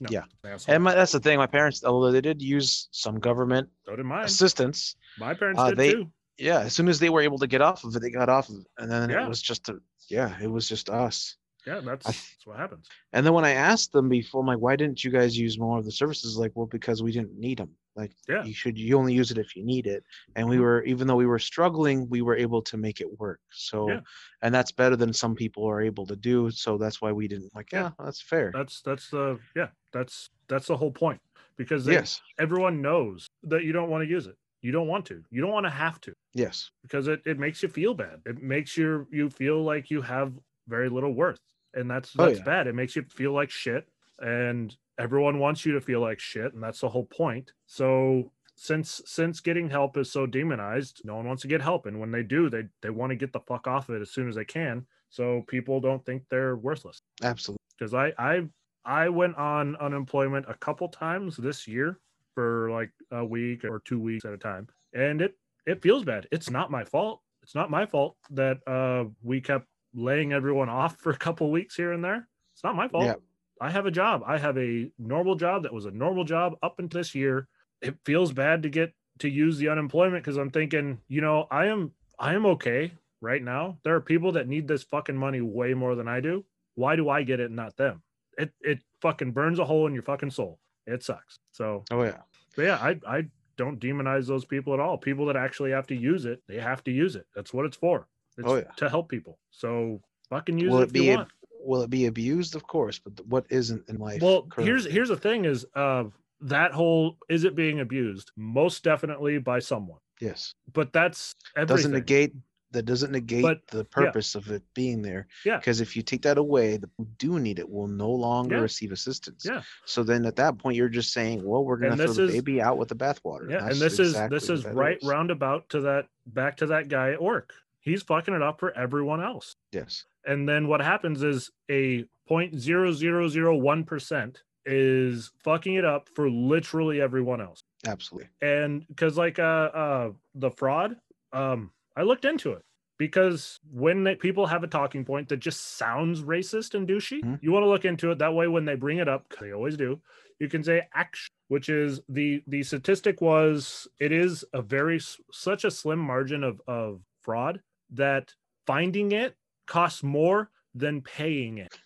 no, Yeah. And my, that's the thing. My parents, although they did use some government so did mine. assistance, My parents uh, did they- too. yeah, as soon as they were able to get off of it, they got off of it, and then Yeah. it was just a yeah, it was just us. Yeah, that's I- that's what happens. And then when I asked them before, I'm like, why didn't you guys use more of the services? Like, well, because we didn't need them. Like, Yeah. you should you only use it if you need it. And we Mhm. were, even though we were struggling, we were able to make it work. So, Yeah. and that's better than some people are able to do. So that's why we didn't. Like, Yeah. yeah, that's fair. That's that's the yeah, that's that's the whole point. Because they, yes, everyone knows that you don't want to use it. You don't want to. You don't want to have to yes, because it, it makes you feel bad. It makes you you feel like you have very little worth. And that's Oh, that's yeah. bad. It makes you feel like shit. And everyone wants you to feel like shit. And that's the whole point. So since since getting help is so demonized, no one wants to get help. And when they do, they they want to get the fuck off of it as soon as they can. So people don't think they're worthless. absolutely. Because I I I went on unemployment a couple times this year for like a week or two weeks at a time. And it it feels bad. It's not my fault. It's not my fault that uh we kept laying everyone off for a couple weeks here and there. It's not my fault. Yeah. I have a job. I have a normal job that was a normal job up until this year. It feels bad to get to use the unemployment because I'm thinking, you know, I am I am okay right now. There are people that need this fucking money way more than I do. Why do I get it and not them? It it fucking burns a hole in your fucking soul. It sucks. So Oh yeah, but yeah, I I don't demonize those people at all. People that actually have to use it, they have to use it. That's what it's for. It's Oh, yeah. to help people. So fucking use will it it if you be. Will it be abused? Of course, but what isn't in life? Well, here's currently? here's the thing: is uh that whole is it being abused? Most definitely by someone. yes, But that's everything. doesn't negate that doesn't negate But, the purpose of it being there. Yeah. Because if you take that away, the who do need it will no longer Yeah. receive assistance. Yeah. So then at that point, you're just saying, well, we're gonna throw the is- baby out with the bathwater. Yeah, and this is this is right is. roundabout to that back to that guy at work. He's fucking it up for everyone else. Yes. And then what happens is a 0.0001% is fucking it up for literally everyone else Absolutely. and because like uh uh the fraud um i looked into it because when they, people have a talking point that just sounds racist and douchey Mhm. you want to look into it that way when they bring it up they always do you can say action which is the the statistic was it is a very such a slim margin of of fraud that finding it costs more than paying it.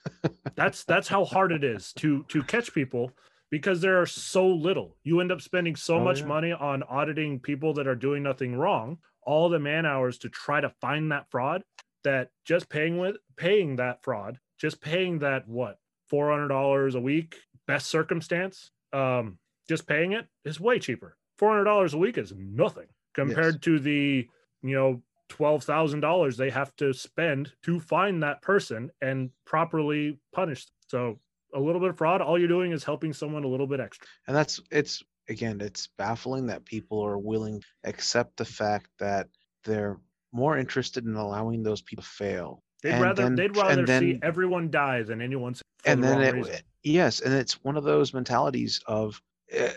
That's that's how hard it is to to catch people because there are so little. You end up spending so Oh, much yeah. money on auditing people that are doing nothing wrong all the man hours to try to find that fraud that just paying with paying that fraud just paying that what $400 a week best circumstance um just paying it is way cheaper. $400 a week is nothing compared to the you know $12,000 they have to spend to find that person and properly punish them. So a little bit of fraud, all you're doing is helping someone a little bit extra. And that's it's again, it's baffling that people are willing to accept the fact that they're more interested in allowing those people to fail. They'd And rather then- they'd rather see everyone die than anyone and the then it, reason. yes and it's one of those mentalities of uh,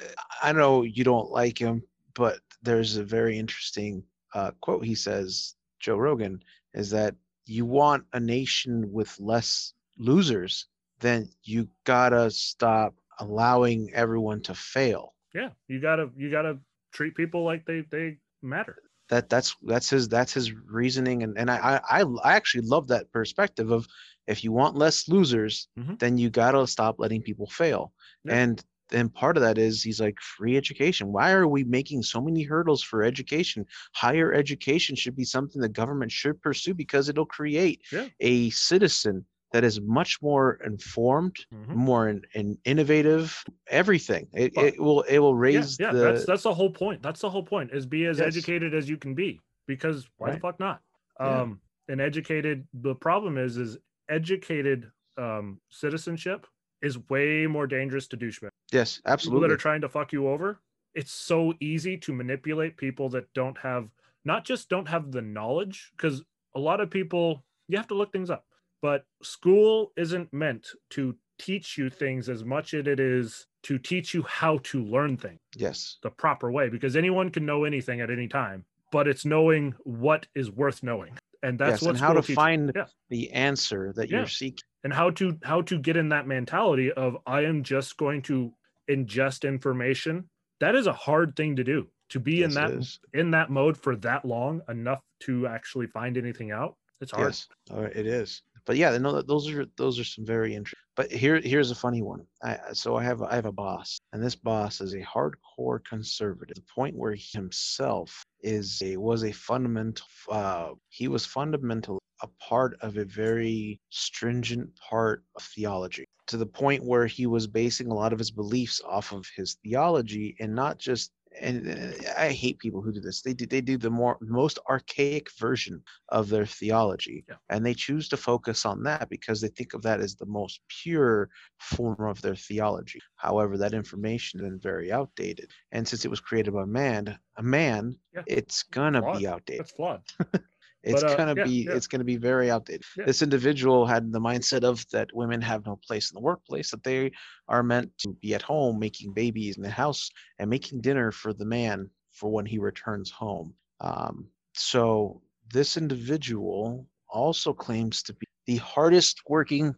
i know you don't like him but there's a very interesting uh, quote he says joe rogan is that you want a nation with less losers then you gotta stop allowing everyone to fail Yeah, you gotta you gotta treat people like they they matter. that that's that's his that's his reasoning and and I I I actually love that perspective of if you want less losers Mhm. then you got to stop letting people fail Yeah. and and part of that is he's like free education why are we making so many hurdles for education higher education should be something the government should pursue because it'll create Yeah. a citizen that is much more informed Mhm. more in, in innovative everything it, it will it will raise yeah, the that's that's the whole point. That's the whole point is be as Yes. educated as you can be because why the fuck not? Yeah. Um and educated the problem is is educated um citizenship is way more dangerous to douchebag. yes absolutely. people that are trying to fuck you over it's so easy to manipulate people that don't have not just don't have the knowledge because a lot of people you have to look things up but school isn't meant to teach you things as much as it is to teach you how to learn things yes the proper way because anyone can know anything at any time but it's knowing what is worth knowing and that's yes, and how to teaches- find yeah. the answer that Yeah. you're seeking. And how to how to get in that mentality of i am just going to ingest information that is a hard thing to do to be in that in that mode for that long enough to actually find anything out it's hard Yes, all right, it is. But yeah, no, those are those are some very interesting. But here here's a funny one. I, so I have I have a boss, and this boss is a hardcore conservative. The point where he himself is a was a fundamental. Uh, he was fundamentally a part of a very stringent part of theology to the point where he was basing a lot of his beliefs off of his theology and not just and uh, I hate people who do this. They do they do the more most archaic version of their theology, Yeah. and they choose to focus on that because they think of that as the most pure form of their theology. However, that information is then very outdated, and since it was created by man, a man, Yeah. it's gonna Flawed. be outdated. It's flawed It's But, uh, gonna yeah, be yeah. it's gonna be very outdated. Yeah. This individual had the mindset of that women have no place in the workplace, that they are meant to be at home making babies in the house and making dinner for the man for when he returns home. Um, so this individual also claims to be the hardest working.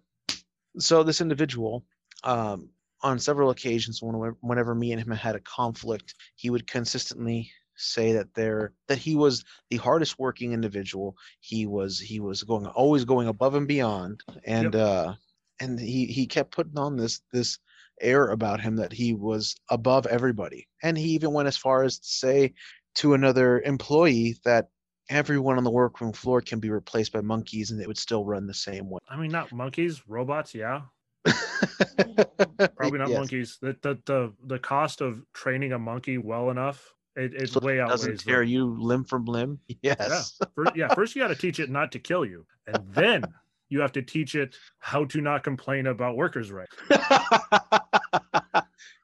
So this individual, um, on several occasions, when- whenever me and him had a conflict, he would consistently say that there that he was the hardest working individual. He was he was going always going above and beyond and uh and he he kept putting on this this air about him that he was above everybody. And he even went as far as to say to another employee that everyone on the workroom floor can be replaced by monkeys and it would still run the same way. I mean not monkeys robots yeah. Probably not Yes. monkeys. The, the the the cost of training a monkey well enough it, it So way outweighs doesn't tear you limb from limb yes Yeah. Fir- yeah, first you got to teach it not to kill you, and then you have to teach it how to not complain about workers' rights.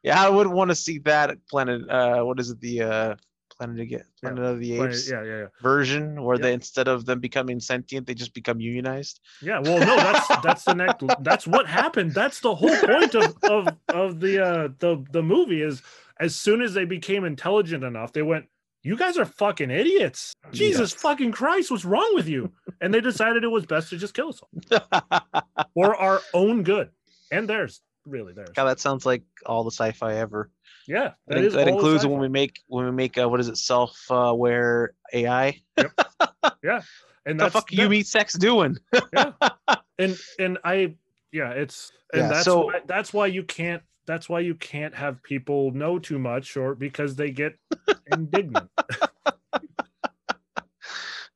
yeah, I wouldn't want to see that planet. Uh, what is it? The uh, Planet of the Planet of the Apes yeah, yeah, yeah, version, where Yep. they instead of them becoming sentient, they just become unionized. yeah. Well, no, that's that's the next. That's what happened. That's the whole point of of of the uh the the movie is as soon as they became intelligent enough, they went. You guys are fucking idiots. Jesus Yes. fucking Christ, what's wrong with you? And they decided it was best to just kill us all for our own good and theirs, really theirs. God, that sounds like all the sci-fi ever. Yeah, That, in- that includes when we make when we make uh, what is it self-aware AI. Yeah. And the that's fuck you meet sex doing? Yeah, and and i yeah it's and Yeah, that's so- why, that's why you can't that's why you can't have people know too much or because they get indignant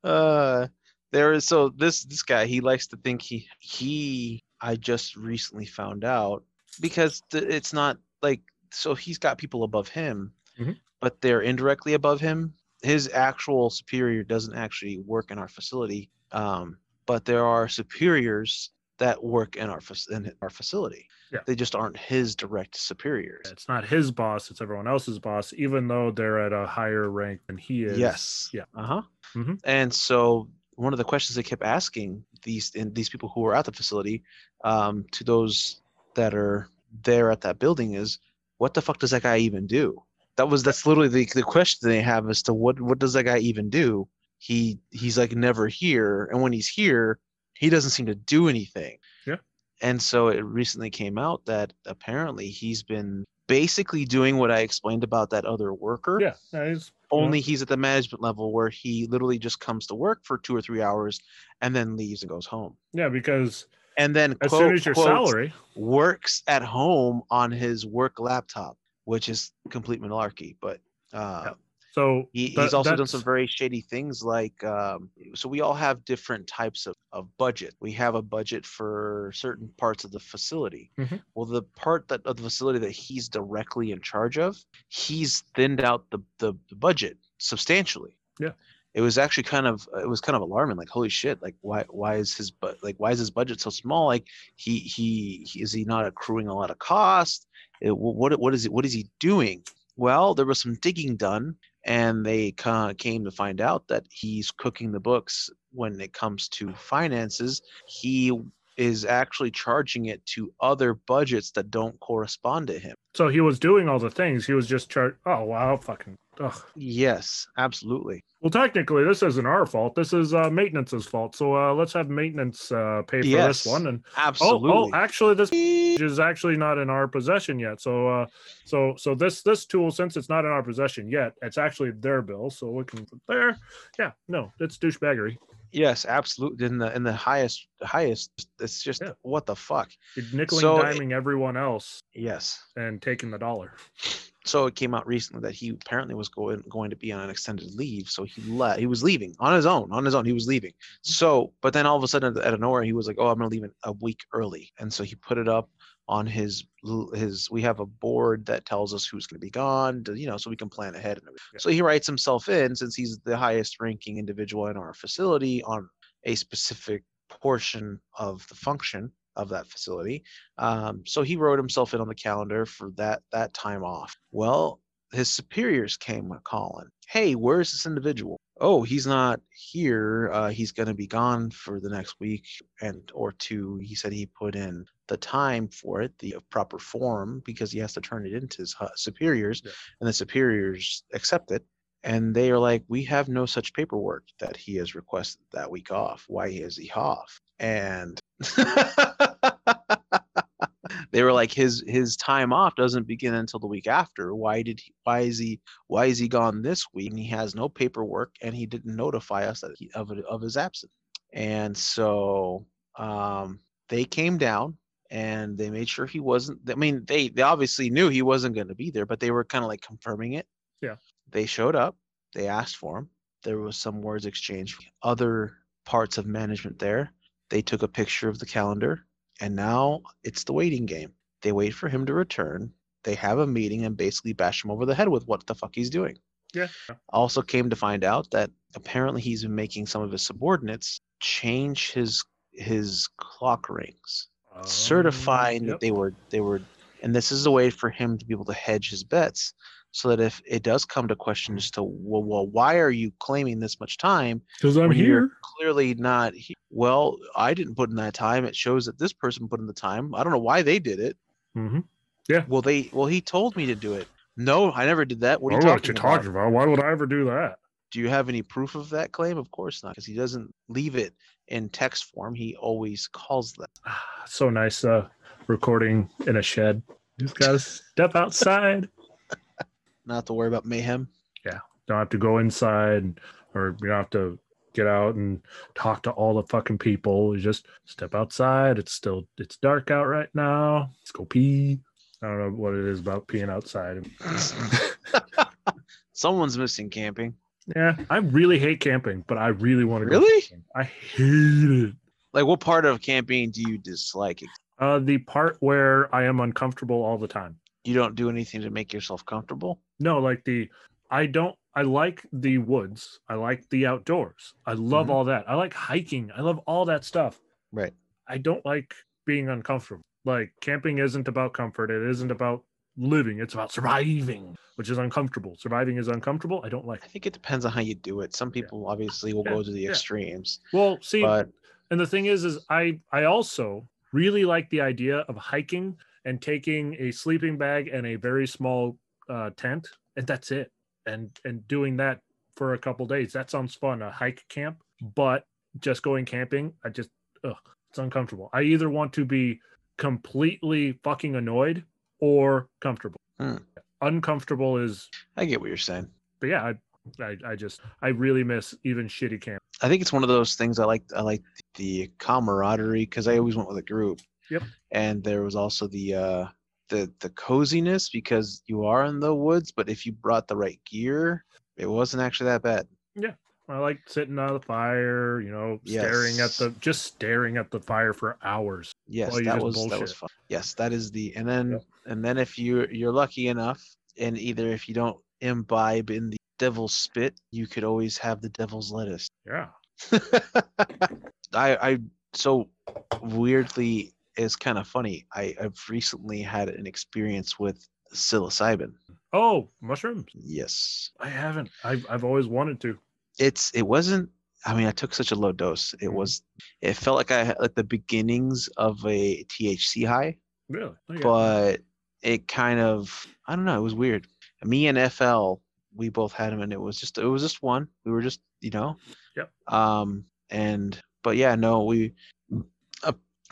uh there is so this this guy he likes to think he he i just recently found out because it's not like so he's got people above him Mhm. but they're indirectly above him his actual superior doesn't actually work in our facility um but there are superiors that work in our in our facility Yeah. they just aren't his direct superiors it's not his boss it's everyone else's boss even though they're at a higher rank than he is Yes. yeah Uh huh. Mhm. And so one of the questions they kept asking these and these people who were at the facility um, to those that are there at that building is, what the fuck does that guy even do? That was that's literally the, the question they have as to what what does that guy even do? He he's like never here, and when he's here, he doesn't seem to do anything. Yeah. And so it recently came out that apparently he's been basically doing what I explained about that other worker yeah that is you know, only he's at the management level where he literally just comes to work for two or three hours and then leaves and goes home yeah because and then as quote, soon as your quote, salary works at home on his work laptop which is complete malarkey but uh Yeah. So he, that- he's also done some very shady things like um, so we all have different types of, of budget. We have a budget for certain parts of the facility. Mhm. well the part that of the facility that he's directly in charge of he's thinned out the, the, the budget substantially. Yeah. it was actually kind of it was kind of alarming like holy shit like why why is his but like why is his budget so small? Like he, he he is he not accruing a lot of cost? It, what what is it what is he doing? Well there was some digging done and they came to find out that he's cooking the books when it comes to finances he is actually charging it to other budgets that don't correspond to him. So he was doing all the things he was just chart oh wow fucking ugh. Yes, absolutely. Well, technically, this isn't our fault. This is uh, maintenance's fault. So uh, let's have maintenance uh, pay for Yes, this one. And Absolutely. oh, oh, actually, this is actually not in our possession yet. So, uh, so, so this this tool, since it's not in our possession yet, it's actually their bill. So we can put there. Yeah, no, it's douchebaggery. yes, absolutely. In the in the highest highest, it's just Yeah. what the fuck. You're nickel So and diming everyone else Yes. and taking the dollar. So it came out recently that he apparently was going going to be on an extended leave. So he left. He was leaving on his own. On his own, he was leaving. Mm-hmm. So, but then all of a sudden, out of nowhere, he was like, "Oh, I'm gonna leave a week early." And so he put it up on his his. We have a board that tells us who's gonna be gone. To, you know, so we can plan ahead. And. Yeah. So he writes himself in since he's the highest ranking individual in our facility on a specific portion of the function of that facility. Um, so he wrote himself in on the calendar for that that time off. Well, his superiors came calling. Hey, where's this individual? Oh, he's not here. Uh, he's going to be gone for the next week and or two. He said he put in the time for it, the proper form, because he has to turn it into his superiors, Yeah. and the superiors accept it. And they are like, we have no such paperwork that he has requested that week off. Why is he off? And they were like his his time off doesn't begin until the week after. Why did he why is he why is he gone this week? And he has no paperwork and he didn't notify us that he, of of his absence. And so um they came down and they made sure he wasn't i mean they they obviously knew he wasn't going to be there but they were kind of like confirming it. Yeah. they showed up they asked for him. There was some words exchanged other parts of management there. They took a picture of the calendar and now it's the waiting game. They wait for him to return. They have a meeting and basically bash him over the head with what the fuck he's doing. Yeah. Also came to find out that apparently he's been making some of his subordinates change his his clock rings, certifying Um, that they were they were and this is a way for him to be able to hedge his bets so that if it does come to question as to well, well why are you claiming this much time Because I'm here. clearly not well i didn't put in that time it shows that this person put in the time i don't know why they did it Mm-hmm. Yeah. Well they well he told me to do it no i never did that what are you talking, what you're about? talking about. Why would I ever do that? do you have any proof of that claim of course not because he doesn't leave it in text form he always calls them Ah, so nice uh recording in a shed. Just gotta step outside. Not have to worry about mayhem Yeah, Don't have to go inside or you don't have to get out and talk to all the fucking people. You just step outside. It's still it's dark out right now. Let's go pee. I don't know what it is about peeing outside. someone's missing camping yeah, I really hate camping, but I really want to go. Really? camping. I hate it. like what part of camping do you dislike Uh, the part where I am uncomfortable all the time. You don't do anything to make yourself comfortable No, like the I don't I like the woods. I like the outdoors. I love Mhm. all that. I like hiking. I love all that stuff. right I don't like being uncomfortable. Like camping isn't about comfort. It isn't about living. It's about surviving, which is uncomfortable. Surviving is uncomfortable. I don't like. i think it depends on how you do it some people obviously will Yeah, go to the yeah. extremes Well, see, but and the thing is, is I I also really like the idea of hiking and taking a sleeping bag and a very small uh, tent, and that's it, and and doing that for a couple days. That sounds fun. A hike camp, but just going camping, I just ugh, it's uncomfortable. I either want to be completely fucking annoyed or comfortable. Hmm. Uncomfortable is, i get what you're saying but yeah, I, I I just I really miss even shitty camp. I think it's one of those things I like. I like the camaraderie because I always went with a group. Yep. And there was also the uh, the the coziness because you are in the woods, but if you brought the right gear, it wasn't actually that bad. Yeah. I like sitting on the fire, you know, staring at the just staring at the fire for hours. Yes, that was that was fun. Yes, that is the and then Yep. and then if you you're lucky enough, and either if you don't imbibe in the devil's spit, you could always have the devil's lettuce. Yeah. I I so weirdly it's kind of funny. I I've recently had an experience with psilocybin. Oh, mushrooms. Yes, I haven't. I've I've always wanted to. it's it wasn't. I mean, I took such a low dose. It Mhm. was. It felt like I had like the beginnings of a THC high, Really? Okay. but it kind of I don't know. It was weird. Me and FL we both had them, and it was just it was just one. We were just you know. Yep. Um, and but yeah, no, we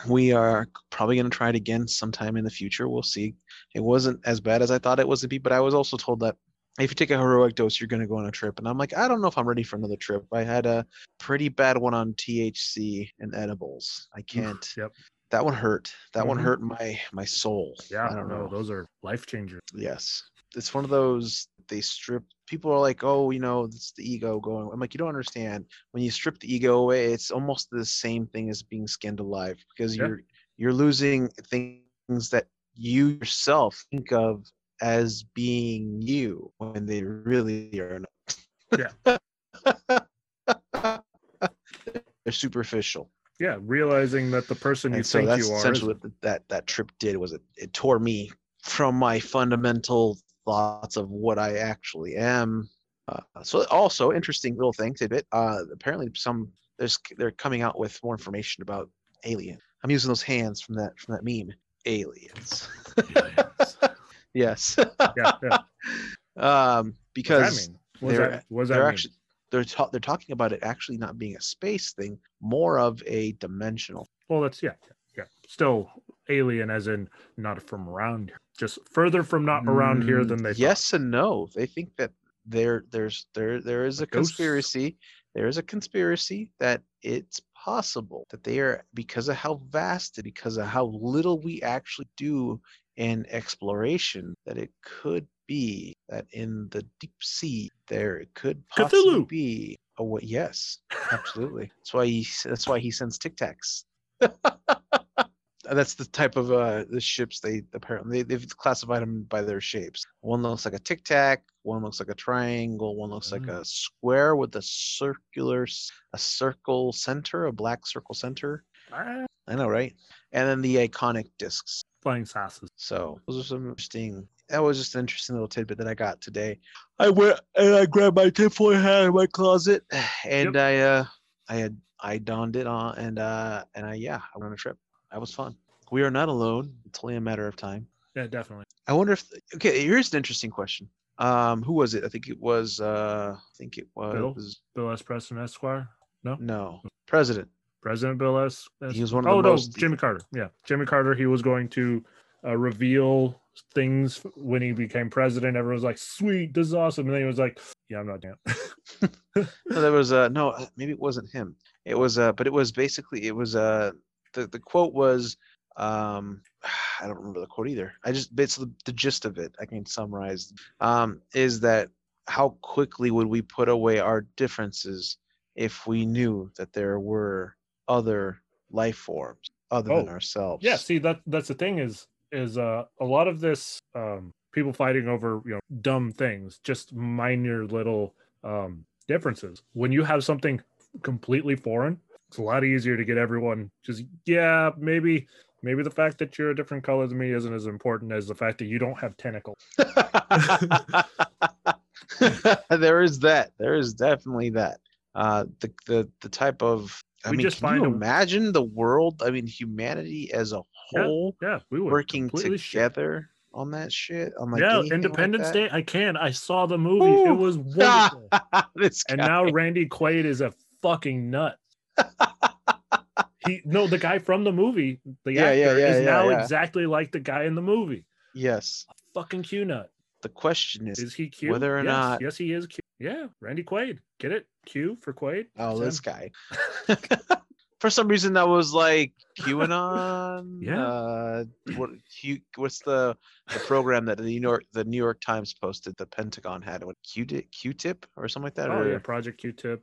we are probably gonna try it again sometime in the future. We'll see. It wasn't as bad as I thought it was to be, but I was also told that if you take a heroic dose, you're gonna go on a trip, and I'm like, I don't know if I'm ready for another trip. I had a pretty bad one on THC and edibles. I can't. Yep. That one hurt. That one Mhm. hurt my my soul. Yeah, I don't no, know. those are life changers. Yes. It's one of those they strip people are like, oh, you know, it's the ego going. I'm like, you don't understand. When you strip the ego away, it's almost the same thing as being skinned alive because Yeah. you're you're losing things that you yourself think of as being you when they really are not. Yeah. They're superficial. Yeah, realizing that the person you and so think that's you are. essentially isn't. what that that trip did was it, it tore me from my fundamental thoughts of what I actually am. Uh, so also interesting little thing tidbit. Uh, apparently some there's they're coming out with more information about alien. I'm using those hands from that from that meme. Aliens. Aliens. yes. yeah, yeah. um, What because does that mean? What they're- that, what they're mean? actually they're ta- they're talking about it actually not being a space thing, more of a dimensional. Well, that's yeah, yeah, yeah. Still alien, as in not from around here. Just further from not around here Mm, than they. thought. yes and no they think that there there's there there is a ghosts? conspiracy there is a conspiracy that it's possible that they are because of how vast it because of how little we actually do in exploration that it could be that in the deep sea there it could possibly Cthulhu! be a what yes absolutely that's why he that's why he sends tic tacs that's the type of uh the ships they apparently they, they've classified them by their shapes. One looks like a tic tac one looks like a triangle one looks like Mm. a square with a circular a circle center a black circle center. Ah, i know right? And then the iconic discs. Flying saucers. so those are some interesting that was just an interesting little tidbit that i got today. I went and i grabbed my tinfoil hat in my closet and i uh i had i donned it on and uh and i yeah i went on a trip that was fun we are not alone it's only a matter of time Yeah, definitely. I wonder if okay, here's an interesting question. Um, who was it? I think it was uh I think it was Bill Bill S. Preston Esquire. No, no president. President Bill S. He was one of the oh no, most- Jimmy Carter. Yeah, Jimmy Carter. He was going to uh, reveal things when he became president. Everyone was like, "Sweet, this is awesome," and then he was like, "Yeah, I'm not doing." it." No, there was uh no, uh, maybe it wasn't him. It was uh but it was basically it was uh the, the quote was um I don't remember the quote either. I just it's the, the gist of it. I can summarize. Um is that how quickly would we put away our differences if we knew that there were other life forms other than Oh, ourselves? yeah, see that that's the thing is is uh a lot of this um people fighting over you know dumb things, just minor little um differences. When you have something completely foreign, it's a lot easier to get everyone just yeah, maybe maybe the fact that you're a different color than me isn't as important as the fact that you don't have tentacles. there is that. There is definitely that. Uh, the the the type of. I We mean, just can find you a- imagine the world? I mean, humanity as a whole Yeah, we would working completely shit. together on that shit. On like yeah, anything like Independence? Day. I can. I saw the movie. Ooh. It was wonderful. this and now Randy Quaid is a fucking nut. He no, the guy from the movie, the Yeah, actor, yeah, yeah, is now exactly like the guy in the movie. yes. Fucking Q nut. The question is, Is he Q? whether or yes, not- Yes, he is Q. Yeah, Randy Quaid. Get it? Q for Quaid. oh, this him. guy. For some reason, that was like QAnon. Yeah. Uh, what? Q, what's the the program that the New York the New York Times posted? The Pentagon had what Q Q-tip or something like that. Oh or, yeah, Project Q-Tip,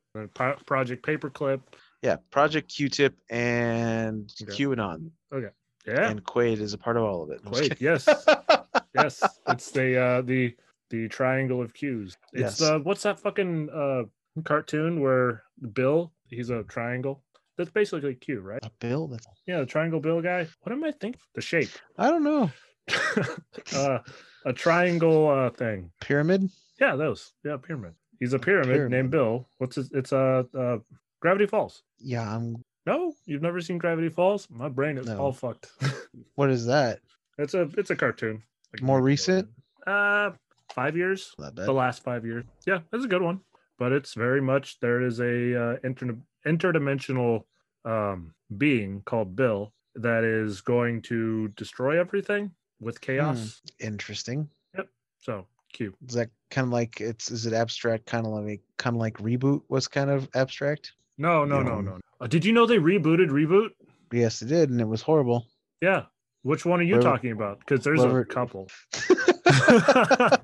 Project Paperclip. Yeah, Project Q-Tip and Okay. QAnon, Okay. Yeah, and Quaid is a part of all of it. Quaid. Yes, yes. It's the uh, the the triangle of Qs. It's Yes. uh, what's that fucking uh cartoon where Bill he's a triangle. That's basically Q, right? A bill? That's, Yeah, the triangle Bill guy. What am I thinking? The shape. I don't know. uh, a triangle uh thing. Pyramid? Yeah, those. Yeah, pyramid. He's a pyramid, pyramid. named Bill. What's his? It's uh, uh Gravity Falls. Yeah. I'm. No, you've never seen Gravity Falls? My brain is No. all fucked. What is that? it's a it's a cartoon. Like More recent? Uh, five years. Not bad. The last five years. Yeah, that's a good one. But it's very much there is a uh, inter- interdimensional um, being called Bill that is going to destroy everything with chaos. Interesting. Yep. So cute. Is that kind of like it's is it abstract? Kind of like kind of like reboot was kind of abstract. No, no, no, no. Uh, did you know they rebooted Reboot? Yes, it did, and it was horrible. Yeah. Which one are you Whatever- talking about? Because there's whatever- a couple.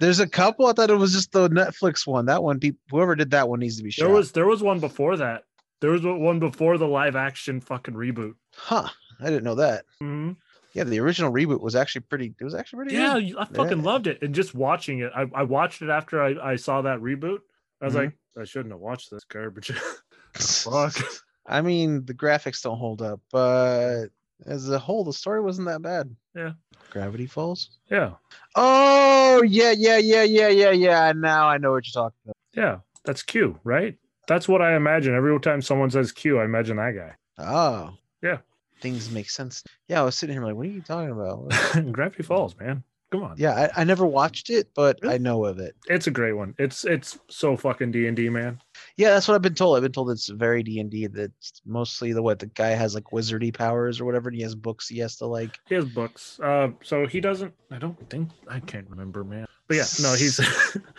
There's a couple. I thought it was just the Netflix one. That one, people, whoever did that one needs to be shot. There was there was one before that. There was one before the live action fucking reboot. huh? I didn't know that. Mhm. Yeah, the original reboot was actually pretty. It was actually pretty. Yeah, good. I fucking Yeah. loved it. And just watching it, I, I watched it after I, I saw that reboot. I was Mhm. like, I shouldn't have watched this garbage. Fuck. I mean, the graphics don't hold up, but as a whole, the story wasn't that bad. Yeah. Gravity Falls. yeah, Oh yeah, yeah, yeah, yeah, yeah, yeah. Now I know what you're talking about. yeah. That's Q, right? That's what I imagine. Every time someone says Q, I imagine that guy. Oh. Yeah. Things make sense. Yeah, I was sitting here like, what are you talking about? Gravity Falls, man. Come on. yeah, I, I never watched it, but Really? I know of it. It's a great one. It's it's so fucking D and D, man. Yeah, that's what I've been told. I've been told it's very D and D. That's mostly the what the guy has like wizardy powers or whatever. And he has books he has to like. He has books. Uh, so he doesn't. I don't think I can't remember, man. But yeah, no, he's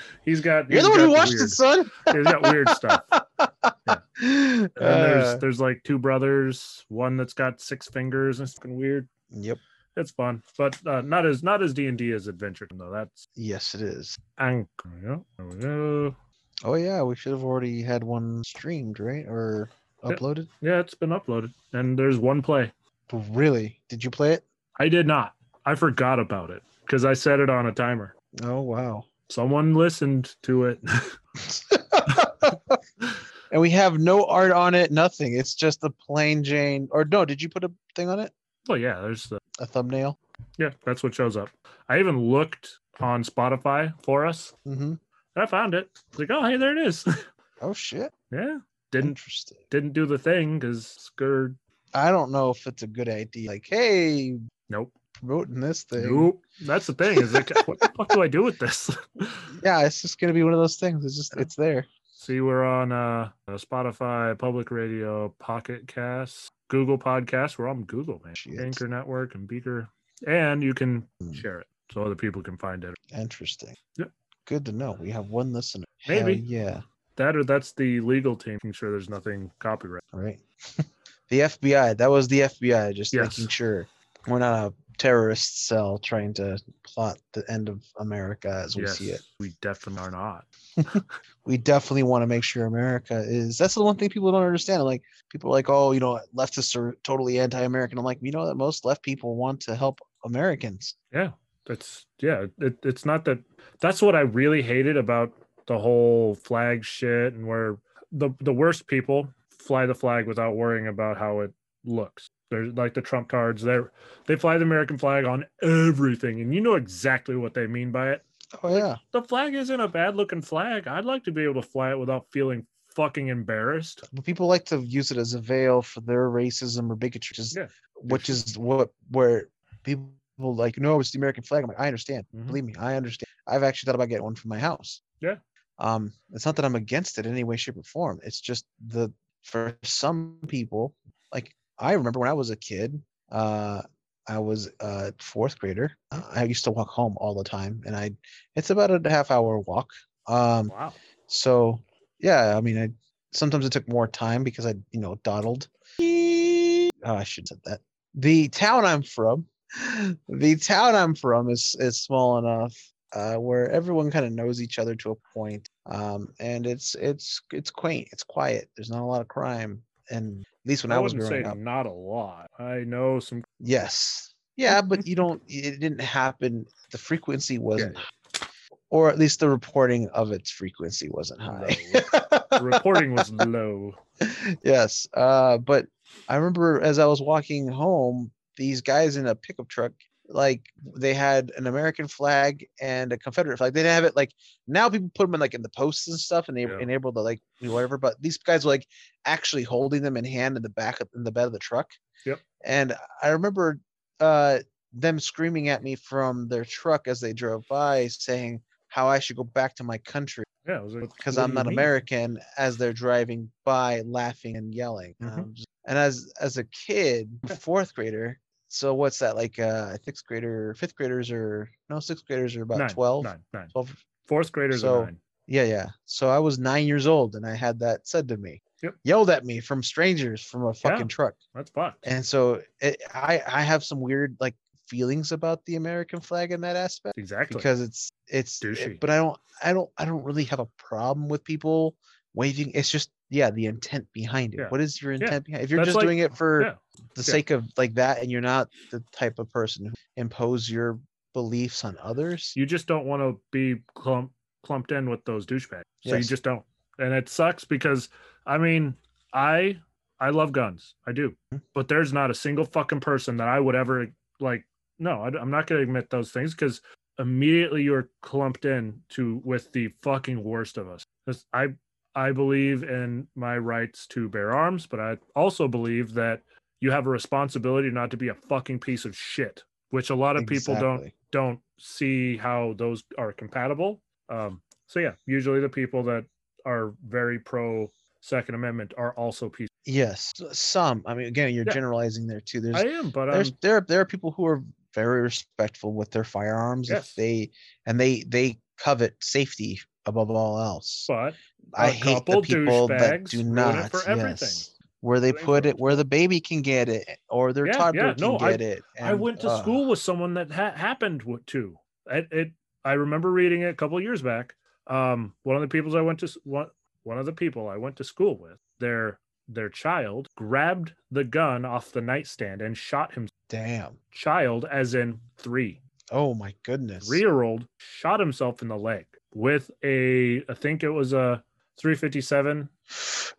he's got. You're he's the one who watched weird, it, son. He's got weird stuff. And there's Uh, there's like two brothers, one that's got six fingers and it's fucking weird. yep. It's fun, but uh, not as not as D and D as Adventure though. That's Yes, it is. Anchor. Yeah, there we go. Oh yeah, we should have already had one streamed, right? Or uploaded. Yeah, it's been uploaded, and there's one play. Really? Did you play it? I did not. I forgot about it because I set it on a timer. Oh wow. Someone listened to it. and we have no art on it, nothing. It's just a plain Jane. Or no, did you put a thing on it? Well, yeah, there's the A thumbnail? yeah, that's what shows up. I even looked on Spotify for us. Mm-hmm. And I found it. It's like, oh, hey, there it is. Oh shit. yeah, didn't Interesting. didn't do the thing because scared. I don't know if it's a good idea. Like, hey, Nope. promoting this thing. Nope. That's the thing. Is like, what the fuck do I do with this? Yeah, it's just gonna be one of those things. It's just it's there. See, we're on uh, uh, Spotify, Public Radio, Pocket Cast, Google Podcasts. We're on Google, man. Shit. Anchor Network and Breaker, and you can Hmm. share it so other people can find it. Interesting. Yep. Good to know. We have one listener. Maybe. Hell yeah. That or that's the legal team making sure there's nothing copyright. All right. the FBI. That was the FBI. Just Yes. making sure we're not a terrorist cell trying to plot the end of America as we yes, see it. we definitely are not. we definitely want to make sure America is. That's the one thing people don't understand. Like people are like, oh, you know, leftists are totally anti-American. I'm like, you know that most left people want to help Americans. Yeah, that's yeah. It, it's not that. That's what I really hated about the whole flag shit, and where the the worst people fly the flag without worrying about how it looks. There's like the Trump cards. They they fly the American flag on everything, and you know exactly what they mean by it. Oh yeah, The flag isn't a bad looking flag. I'd like to be able to fly it without feeling fucking embarrassed. but people like to use it as a veil for their racism or bigotry, which is, Yeah. which is what where people like, no, it's the American flag. I'm like, I understand. Mhm. Believe me, I understand. I've actually thought about getting one for my house. Yeah. Um, it's not that I'm against it in any way, shape, or form. It's just the for some people, like I remember when I was a kid, uh, I was a fourth grader. I used to walk home all the time, and I it's about a half hour walk. Um, Wow. so yeah, I mean, I sometimes it took more time because I, you know, dawdled. Oh, I should have said that. The town I'm from, the town I'm from is is small enough uh, where everyone kind of knows each other to a point, um, and it's it's it's quaint. It's quiet. There's not a lot of crime, and at least when I, I was growing up, not a lot. I know some. yes, yeah, but you don't. It didn't happen. The frequency wasn't, high, or at least the reporting of its frequency wasn't high. The reporting was low. yes. Uh, but I remember as I was walking home, these guys in a pickup truck, like they had an American flag and a Confederate flag. They didn't have it like now people put them in like in the posts and stuff and they Yeah. and able to like do whatever. But these guys were like actually holding them in hand in the back of in the bed of the truck. Yep. And I remember uh them screaming at me from their truck as they drove by saying how I should go back to my country Yeah, was like, because I'm not mean? American as they're driving by laughing and yelling. Mhm. Um, and as as a kid, fourth grader, so what's that like uh sixth grader, fifth graders are no sixth graders are about Nine, 12, nine, nine. 12 Fourth graders So- are nine. yeah, yeah. So I was nine years old and I had that said to me. Yep. Yelled at me from strangers from a fucking truck. That's fucked. And so it, I I have some weird like feelings about the American flag in that aspect Exactly. because it's it's it- but I don't I don't I don't really have a problem with people waving. It's just yeah, the intent behind it. Yeah. What is your intent behind? If you're That's just like- doing it for yeah. the Yeah. sake of like that, and you're not the type of person who impose your beliefs on others, you just don't want to be clump, clumped in with those douchebags. So you just don't. And it sucks because I mean, I I love guns. I do. Mm-hmm. But there's not a single fucking person that I would ever like no, I, am not going to admit those things cuz immediately you're clumped in to with the fucking worst of us. 'Cause I I believe in my rights to bear arms, but I also believe that you have a responsibility not to be a fucking piece of shit, which a lot of people don't don't see how those are compatible. Um, so yeah, usually the people that are very pro Second Amendment are also people. Yes, some. I mean, again, you're Yeah. generalizing there too. There's I am, but there's there there are people who are very respectful with their firearms Yes. if they and they they covet safety above all else. but I hate the people that do not. for everything. Yes. Where they put it where the baby can get it or their Yeah, toddler yeah, can no, I- get it. I went to uh, school with someone that ha- happened to. It, it. I remember reading it a couple of years back. Um, one of the people I went to one one of the people I went to school with, their their child grabbed the gun off the nightstand and shot him. Damn. Child, as in three. Oh my goodness. three year old shot himself in the leg with a I think it was a 357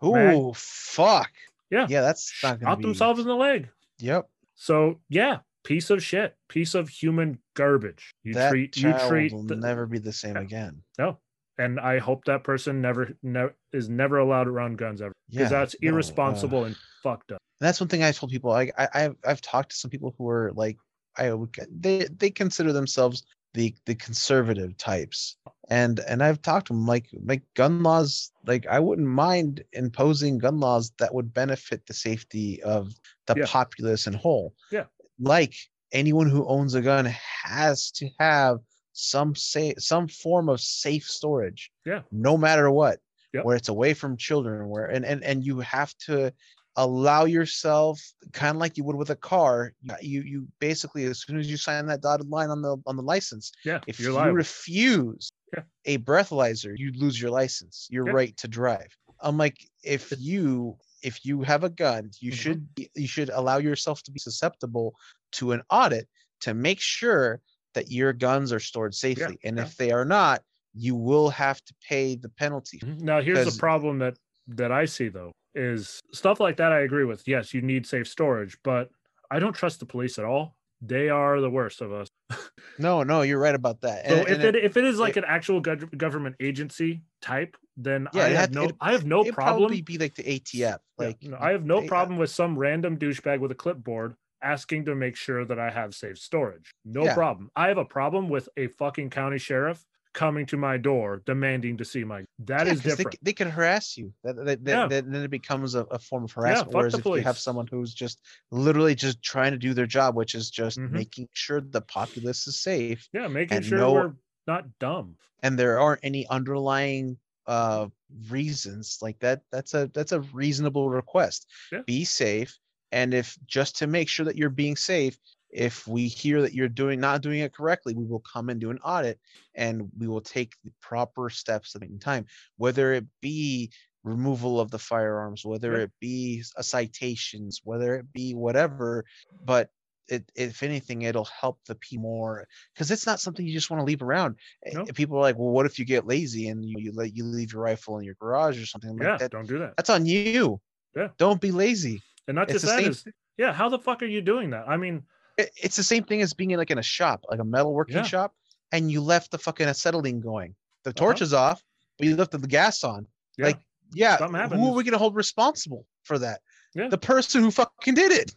Ooh, fuck. Yeah. Yeah, that's not be. themselves in the leg. Yep. So yeah, piece of shit, piece of human garbage. You that treat you treat will the- never be the same Yeah. again. no. And I hope that person never never is never allowed around guns ever because Yeah, that's no, uh, irresponsible and fucked up. that's one thing I told people. I, I I've I've talked to some people who are like I would they they consider themselves the the conservative types, and and I've talked to them like like gun laws. Like I wouldn't mind imposing gun laws that would benefit the safety of the Yeah. populace in whole. Yeah. Like anyone who owns a gun has to have some say some form of safe storage. Yeah. No matter what. Yep. Where it's away from children, where and and and you have to allow yourself kind of like you would with a car you you basically as soon as you sign that dotted line on the on the license Yeah, if you're you liable. refuse Yeah. a breathalyzer you lose your license your Yeah. right to drive i'm like if you if you have a gun you Mhm. should be, you should allow yourself to be susceptible to an audit to make sure that your guns are stored safely and yeah. if they are not you will have to pay the penalty Mhm. Now here's the problem that that I see though is stuff like that I agree with. Yes, you need safe storage, but I don't trust the police at all. They are the worst of us. no no you're right about that So And- if and it, if it is like it- an actual gov- government agency type, then Yeah, I have had- no it- I have no it'd problem. probably be like the atf Yeah, like no, I have no uh, problem with some random douchebag with a clipboard asking to make sure that I have safe storage. No Yeah. problem. I have a problem with a fucking county sheriff coming to my door demanding to see my. That Yeah, is they, different. c- they can harass you. That, that, that, Yeah. that- then it becomes a, a form of Yeah, harassment. fuck Whereas if you have someone who's just literally just trying to do their job, which is just Mhm. making sure the populace is safe, yeah, making sure no- we're not dumb. and there aren't any underlying uh reasons like that, that's a that's a reasonable request. Yeah. Be safe, and if just to make sure that you're being safe, if we hear that you're doing not doing it correctly, we will come and do an audit, and we will take the proper steps at the time, whether it be removal of the firearms, whether it be a citations, whether it be whatever, but it, if anything, it'll help the people more because it's not something you just want to leave around. Eh, No. People are like, well, what if you get lazy and you, you let you leave your rifle in your garage or something like yeah, that? don't do that. That's on you. Yeah. Don't be lazy. And not it's just that same is, yeah, how the fuck are you doing that? I mean, It- It's the same thing as being in like in a shop, like a metalworking Yeah. shop, and you left the fucking acetylene going. The Uh-huh. torch is off, but you left the gas on. yeah, Like, yeah, who are we gonna hold responsible for that? Yeah. The person who fucking did it.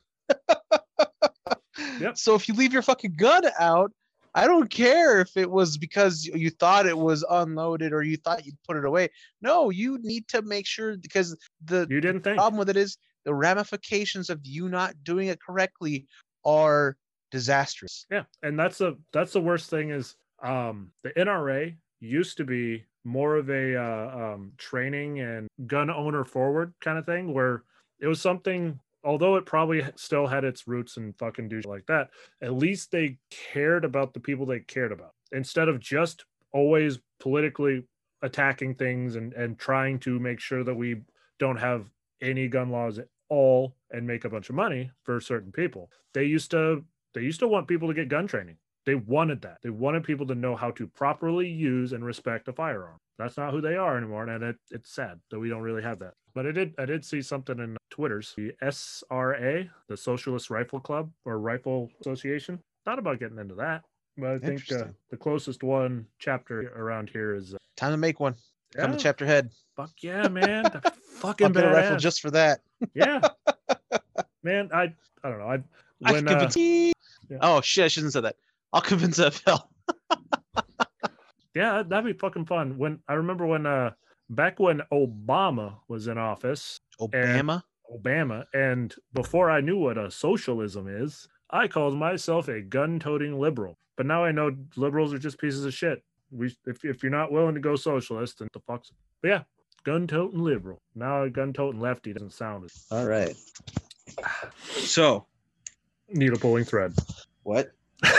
Yep. So if you leave your fucking gun out, I don't care if it was because you thought it was unloaded or you thought you'd put it away. No, you need to make sure because the You didn't think. problem with it is the ramifications of you not doing it correctly are disastrous. Yeah, and that's the that's the worst thing is um the NRA used to be more of a uh, um, training and gun owner forward kind of thing where it was something although it probably still had its roots in fucking do like that at least they cared about the people they cared about instead of just always politically attacking things and and trying to make sure that we don't have any gun laws all and make a bunch of money for certain people. They used to they used to want people to get gun training. They wanted that. They wanted people to know how to properly use and respect a firearm. That's not who they are anymore and it, it's sad that we don't really have that. But i did i did see something in twitter's. The sra the socialist rifle club or rifle association thought about getting into that but i think uh, the closest one chapter around here is uh, Time to make one. Come to chapter head. fuck yeah man fucking get a better rifle just for that. yeah man i i don't know i I when can uh, yeah. Oh shit! I shouldn't say that. I'll convince FL. Yeah, that'd be fucking fun. When I remember when uh back when Obama was in office, Obama. Obama, and before I knew what a socialism is, I called myself a gun-toting liberal. But now I know liberals are just pieces of shit. We if if you're not willing to go socialist, then the fuck's but yeah, gun-toting liberal. Now a gun-toting lefty doesn't sound as All right. So needle pulling thread. what?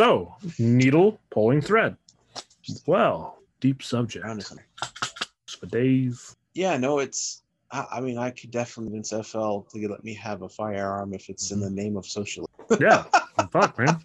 So needle pulling thread. Well, deep subject Around this one. for days. Yeah, no, it's. I, I mean, I could definitely convince FL to let me have a firearm if it's in the mm-hmm. name of socialism. Yeah, fuck, man.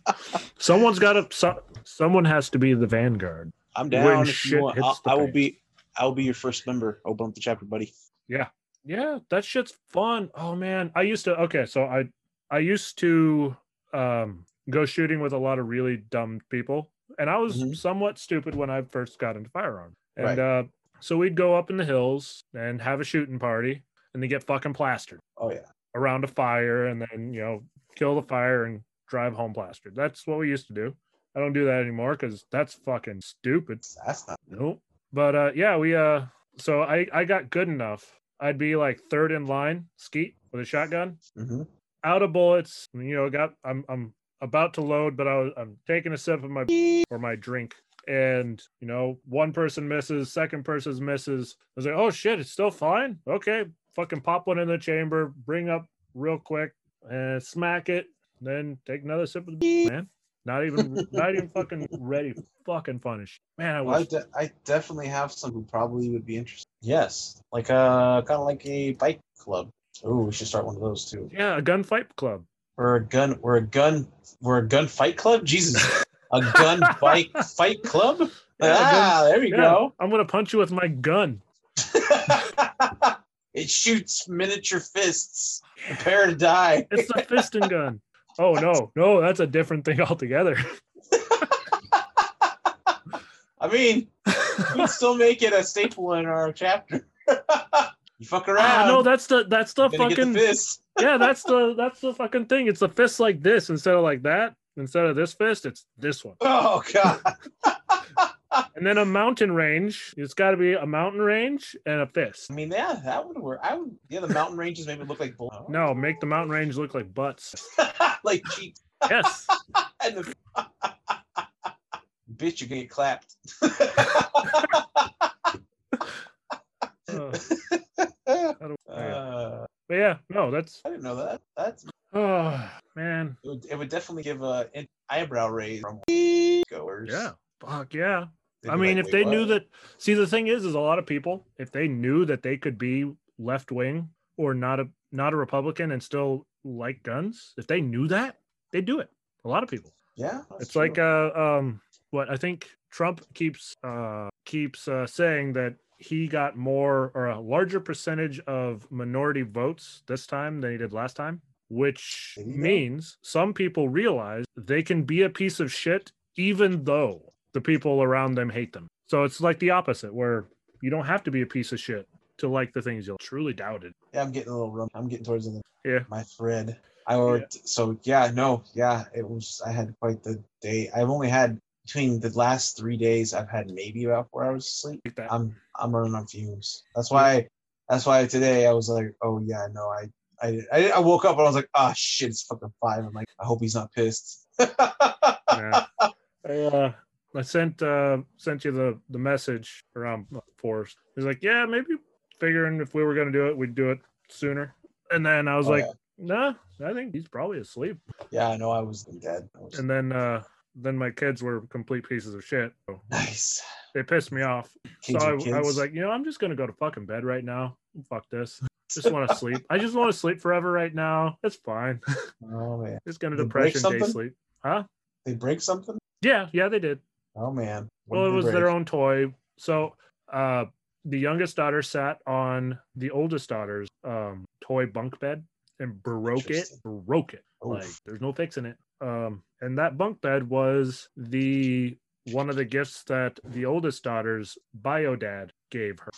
Someone's got to. So, someone has to be the vanguard. I'm When down. If shit you want, I'll, I will be. I'll be your first member. Open up the chapter, buddy. Yeah, yeah, that shit's fun. Oh man, I used to. Okay, so I I used to um go shooting with a lot of really dumb people, and I was Mhm. somewhat stupid when I first got into firearm. And Right. uh, so we'd go up in the hills and have a shooting party, and then get fucking plastered Oh yeah. around a fire, and then you know kill the fire and drive home plastered. That's what we used to do. I don't do that anymore because that's fucking stupid. That's not. Nope. But uh yeah, we uh so I I got good enough. I'd be like third in line, skeet with a shotgun, hmm out of bullets. You know, got I'm I'm about to load, but I was I'm taking a sip of my or my drink. And you know, one person misses, second person misses. I was like, oh shit, it's still fine. Okay, fucking pop one in the chamber, bring up real quick, and smack it. Then take another sip of the man. Not even, not even fucking ready. for Fucking punish. Man, I Well, I, de- I definitely have some who probably would be interested. Yes, like uh, kind of like a bike club. Oh, we should start one of those too. Yeah, a gunfight club. We're a gun. We're a gun. We're a gun fight club. Jesus, a gun bike fight club. Yeah, a gun- ah, there we Yeah, I'm gonna punch you with my gun. it shoots miniature fists. Prepare to die. It's the fisting gun. Oh no, no, that's a different thing altogether. I mean, we'd still make it a staple in our chapter. you fuck around. Ah, no, that's the that's the you're gonna get fucking the fist. yeah, that's the that's the fucking thing. It's a fist like this instead of like that. Instead of this fist, it's this one. Oh god. And then a mountain range. It's got to be a mountain range and a fist. I mean, yeah, that would work. I would. Yeah, the mountain ranges maybe look like bull. No, make the mountain range look like butts. like cheeks. Yes. and the bitch, you're gonna get clapped. Uh, I don't- yeah. Uh, But yeah, no, that's I didn't know that. That's oh man. it would, it would definitely give a an eyebrow raise from goers. Yeah. Fuck yeah. They'd I mean, like, if "Wait, they knew that, see, the thing is, is a lot of people, if they knew that they could be left wing or not a not a Republican and still like guns, if they knew that, they'd do it. A lot of people. yeah, it's like uh um what I think Trump keeps uh keeps uh, saying that he got more or a larger percentage of minority votes this time than he did last time, which means some people realize they can be a piece of shit even though the people around them hate them. So it's like the opposite where you don't have to be a piece of shit to like the things you'll truly doubted. Yeah, I'm getting a little rum. I'm getting towards the. Yeah. My thread. I worked. So yeah, no, yeah, it was. I had quite the day. I've only had between the last three days. I've had maybe about four hours of sleep. Like that. I'm I'm running on fumes. That's why. That's why today I was like, oh yeah, no, I. I, I, I woke up and I was like, ah, shit, it's fucking five. I'm like, I hope he's not pissed. Yeah. I, uh, I sent uh sent you the the message around four. He's like, yeah, maybe figuring if we were gonna do it, we'd do it sooner. And then I was Oh, like, yeah. nah, I think he's probably asleep. Yeah, I know I was dead. I was- And then uh then my kids were complete pieces of shit. So nice. they pissed me off. Kids so I, I was like, you know, I'm just gonna go to fucking bed right now. Fuck this. Just want to sleep. I just want to sleep forever right now. It's fine. oh man, It's gonna they depression day sleep. Huh? they break something. Yeah, yeah, they did. Oh man. What well, it was their own toy. So uh the youngest daughter sat on the oldest daughter's um toy bunk bed and broke it, broke it. Oof. Like there's no fixing it. Um and that bunk bed was the one of the gifts that the oldest daughter's bio dad gave her.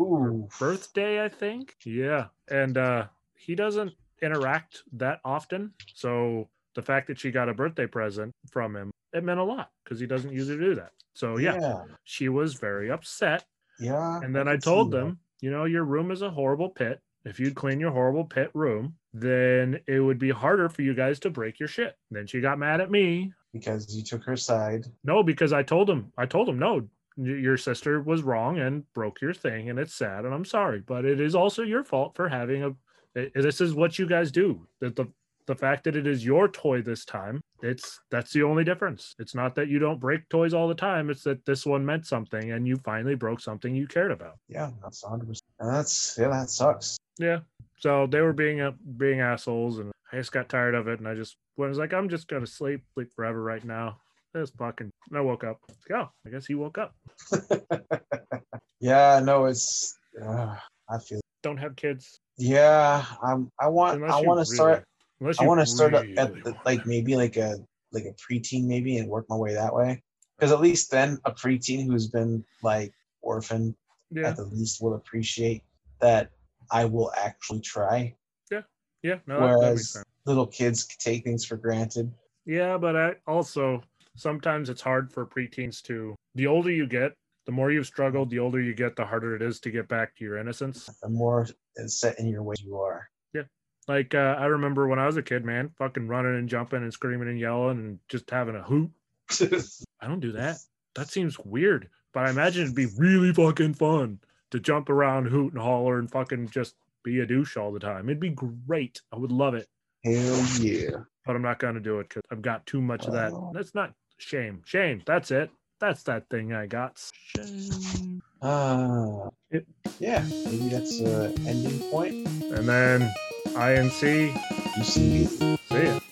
Ooh. birthday, I think. Yeah. And uh he doesn't interact that often. So the fact that she got a birthday present from him, it meant a lot because he doesn't usually do that. So yeah, Yeah. she was very upset. Yeah. And then I see told that. them, you know, your room is a horrible pit. If you'd clean your horrible pit room, then it would be harder for you guys to break your shit. Then she got mad at me. because you took her side. No, because I told him, I told him, no, your sister was wrong and broke your thing, and it's sad, and I'm sorry, but it is also your fault for having a. i- This is what you guys do. That the the fact that it is your toy this time, it's that's the only difference. It's not that you don't break toys all the time. It's that this one meant something, and you finally broke something you cared about. Yeah, that's 100. percent that's yeah, that sucks. Yeah. So they were being uh, being assholes, and I just got tired of it, and I just was like, I'm just gonna sleep, sleep forever right now. This fucking. And I woke up. Yeah, I guess he woke up. yeah, no, it's. Uh, I feel. Don't have kids Yeah, I'm. I want. unless I want to start. really- Unless I want to start really at the, like maybe like a like a preteen maybe and work my way that way. Because at least then a preteen who's been like orphaned Yeah, at the least will appreciate that I will actually try. yeah. No, that makes Whereas little kids take things for granted. Yeah, but I also sometimes it's hard for preteens to. The older you get, the more you've struggled. The older you get, the harder it is to get back to your innocence. The more set in your way you are. Like uh, I remember when I was a kid, man, fucking running and jumping and screaming and yelling and just having a hoot. I don't do that. That seems weird, but I imagine it'd be really fucking fun to jump around, hoot and holler, and fucking just be a douche all the time. It'd be great. I would love it, Hell yeah. but I'm not gonna do it because I've got too much of that. Oh. That's not shame. Shame. That's it. That's that thing I got. Shame. Ah, It- yeah, maybe that's a ending point. And then INC. You see, See ya.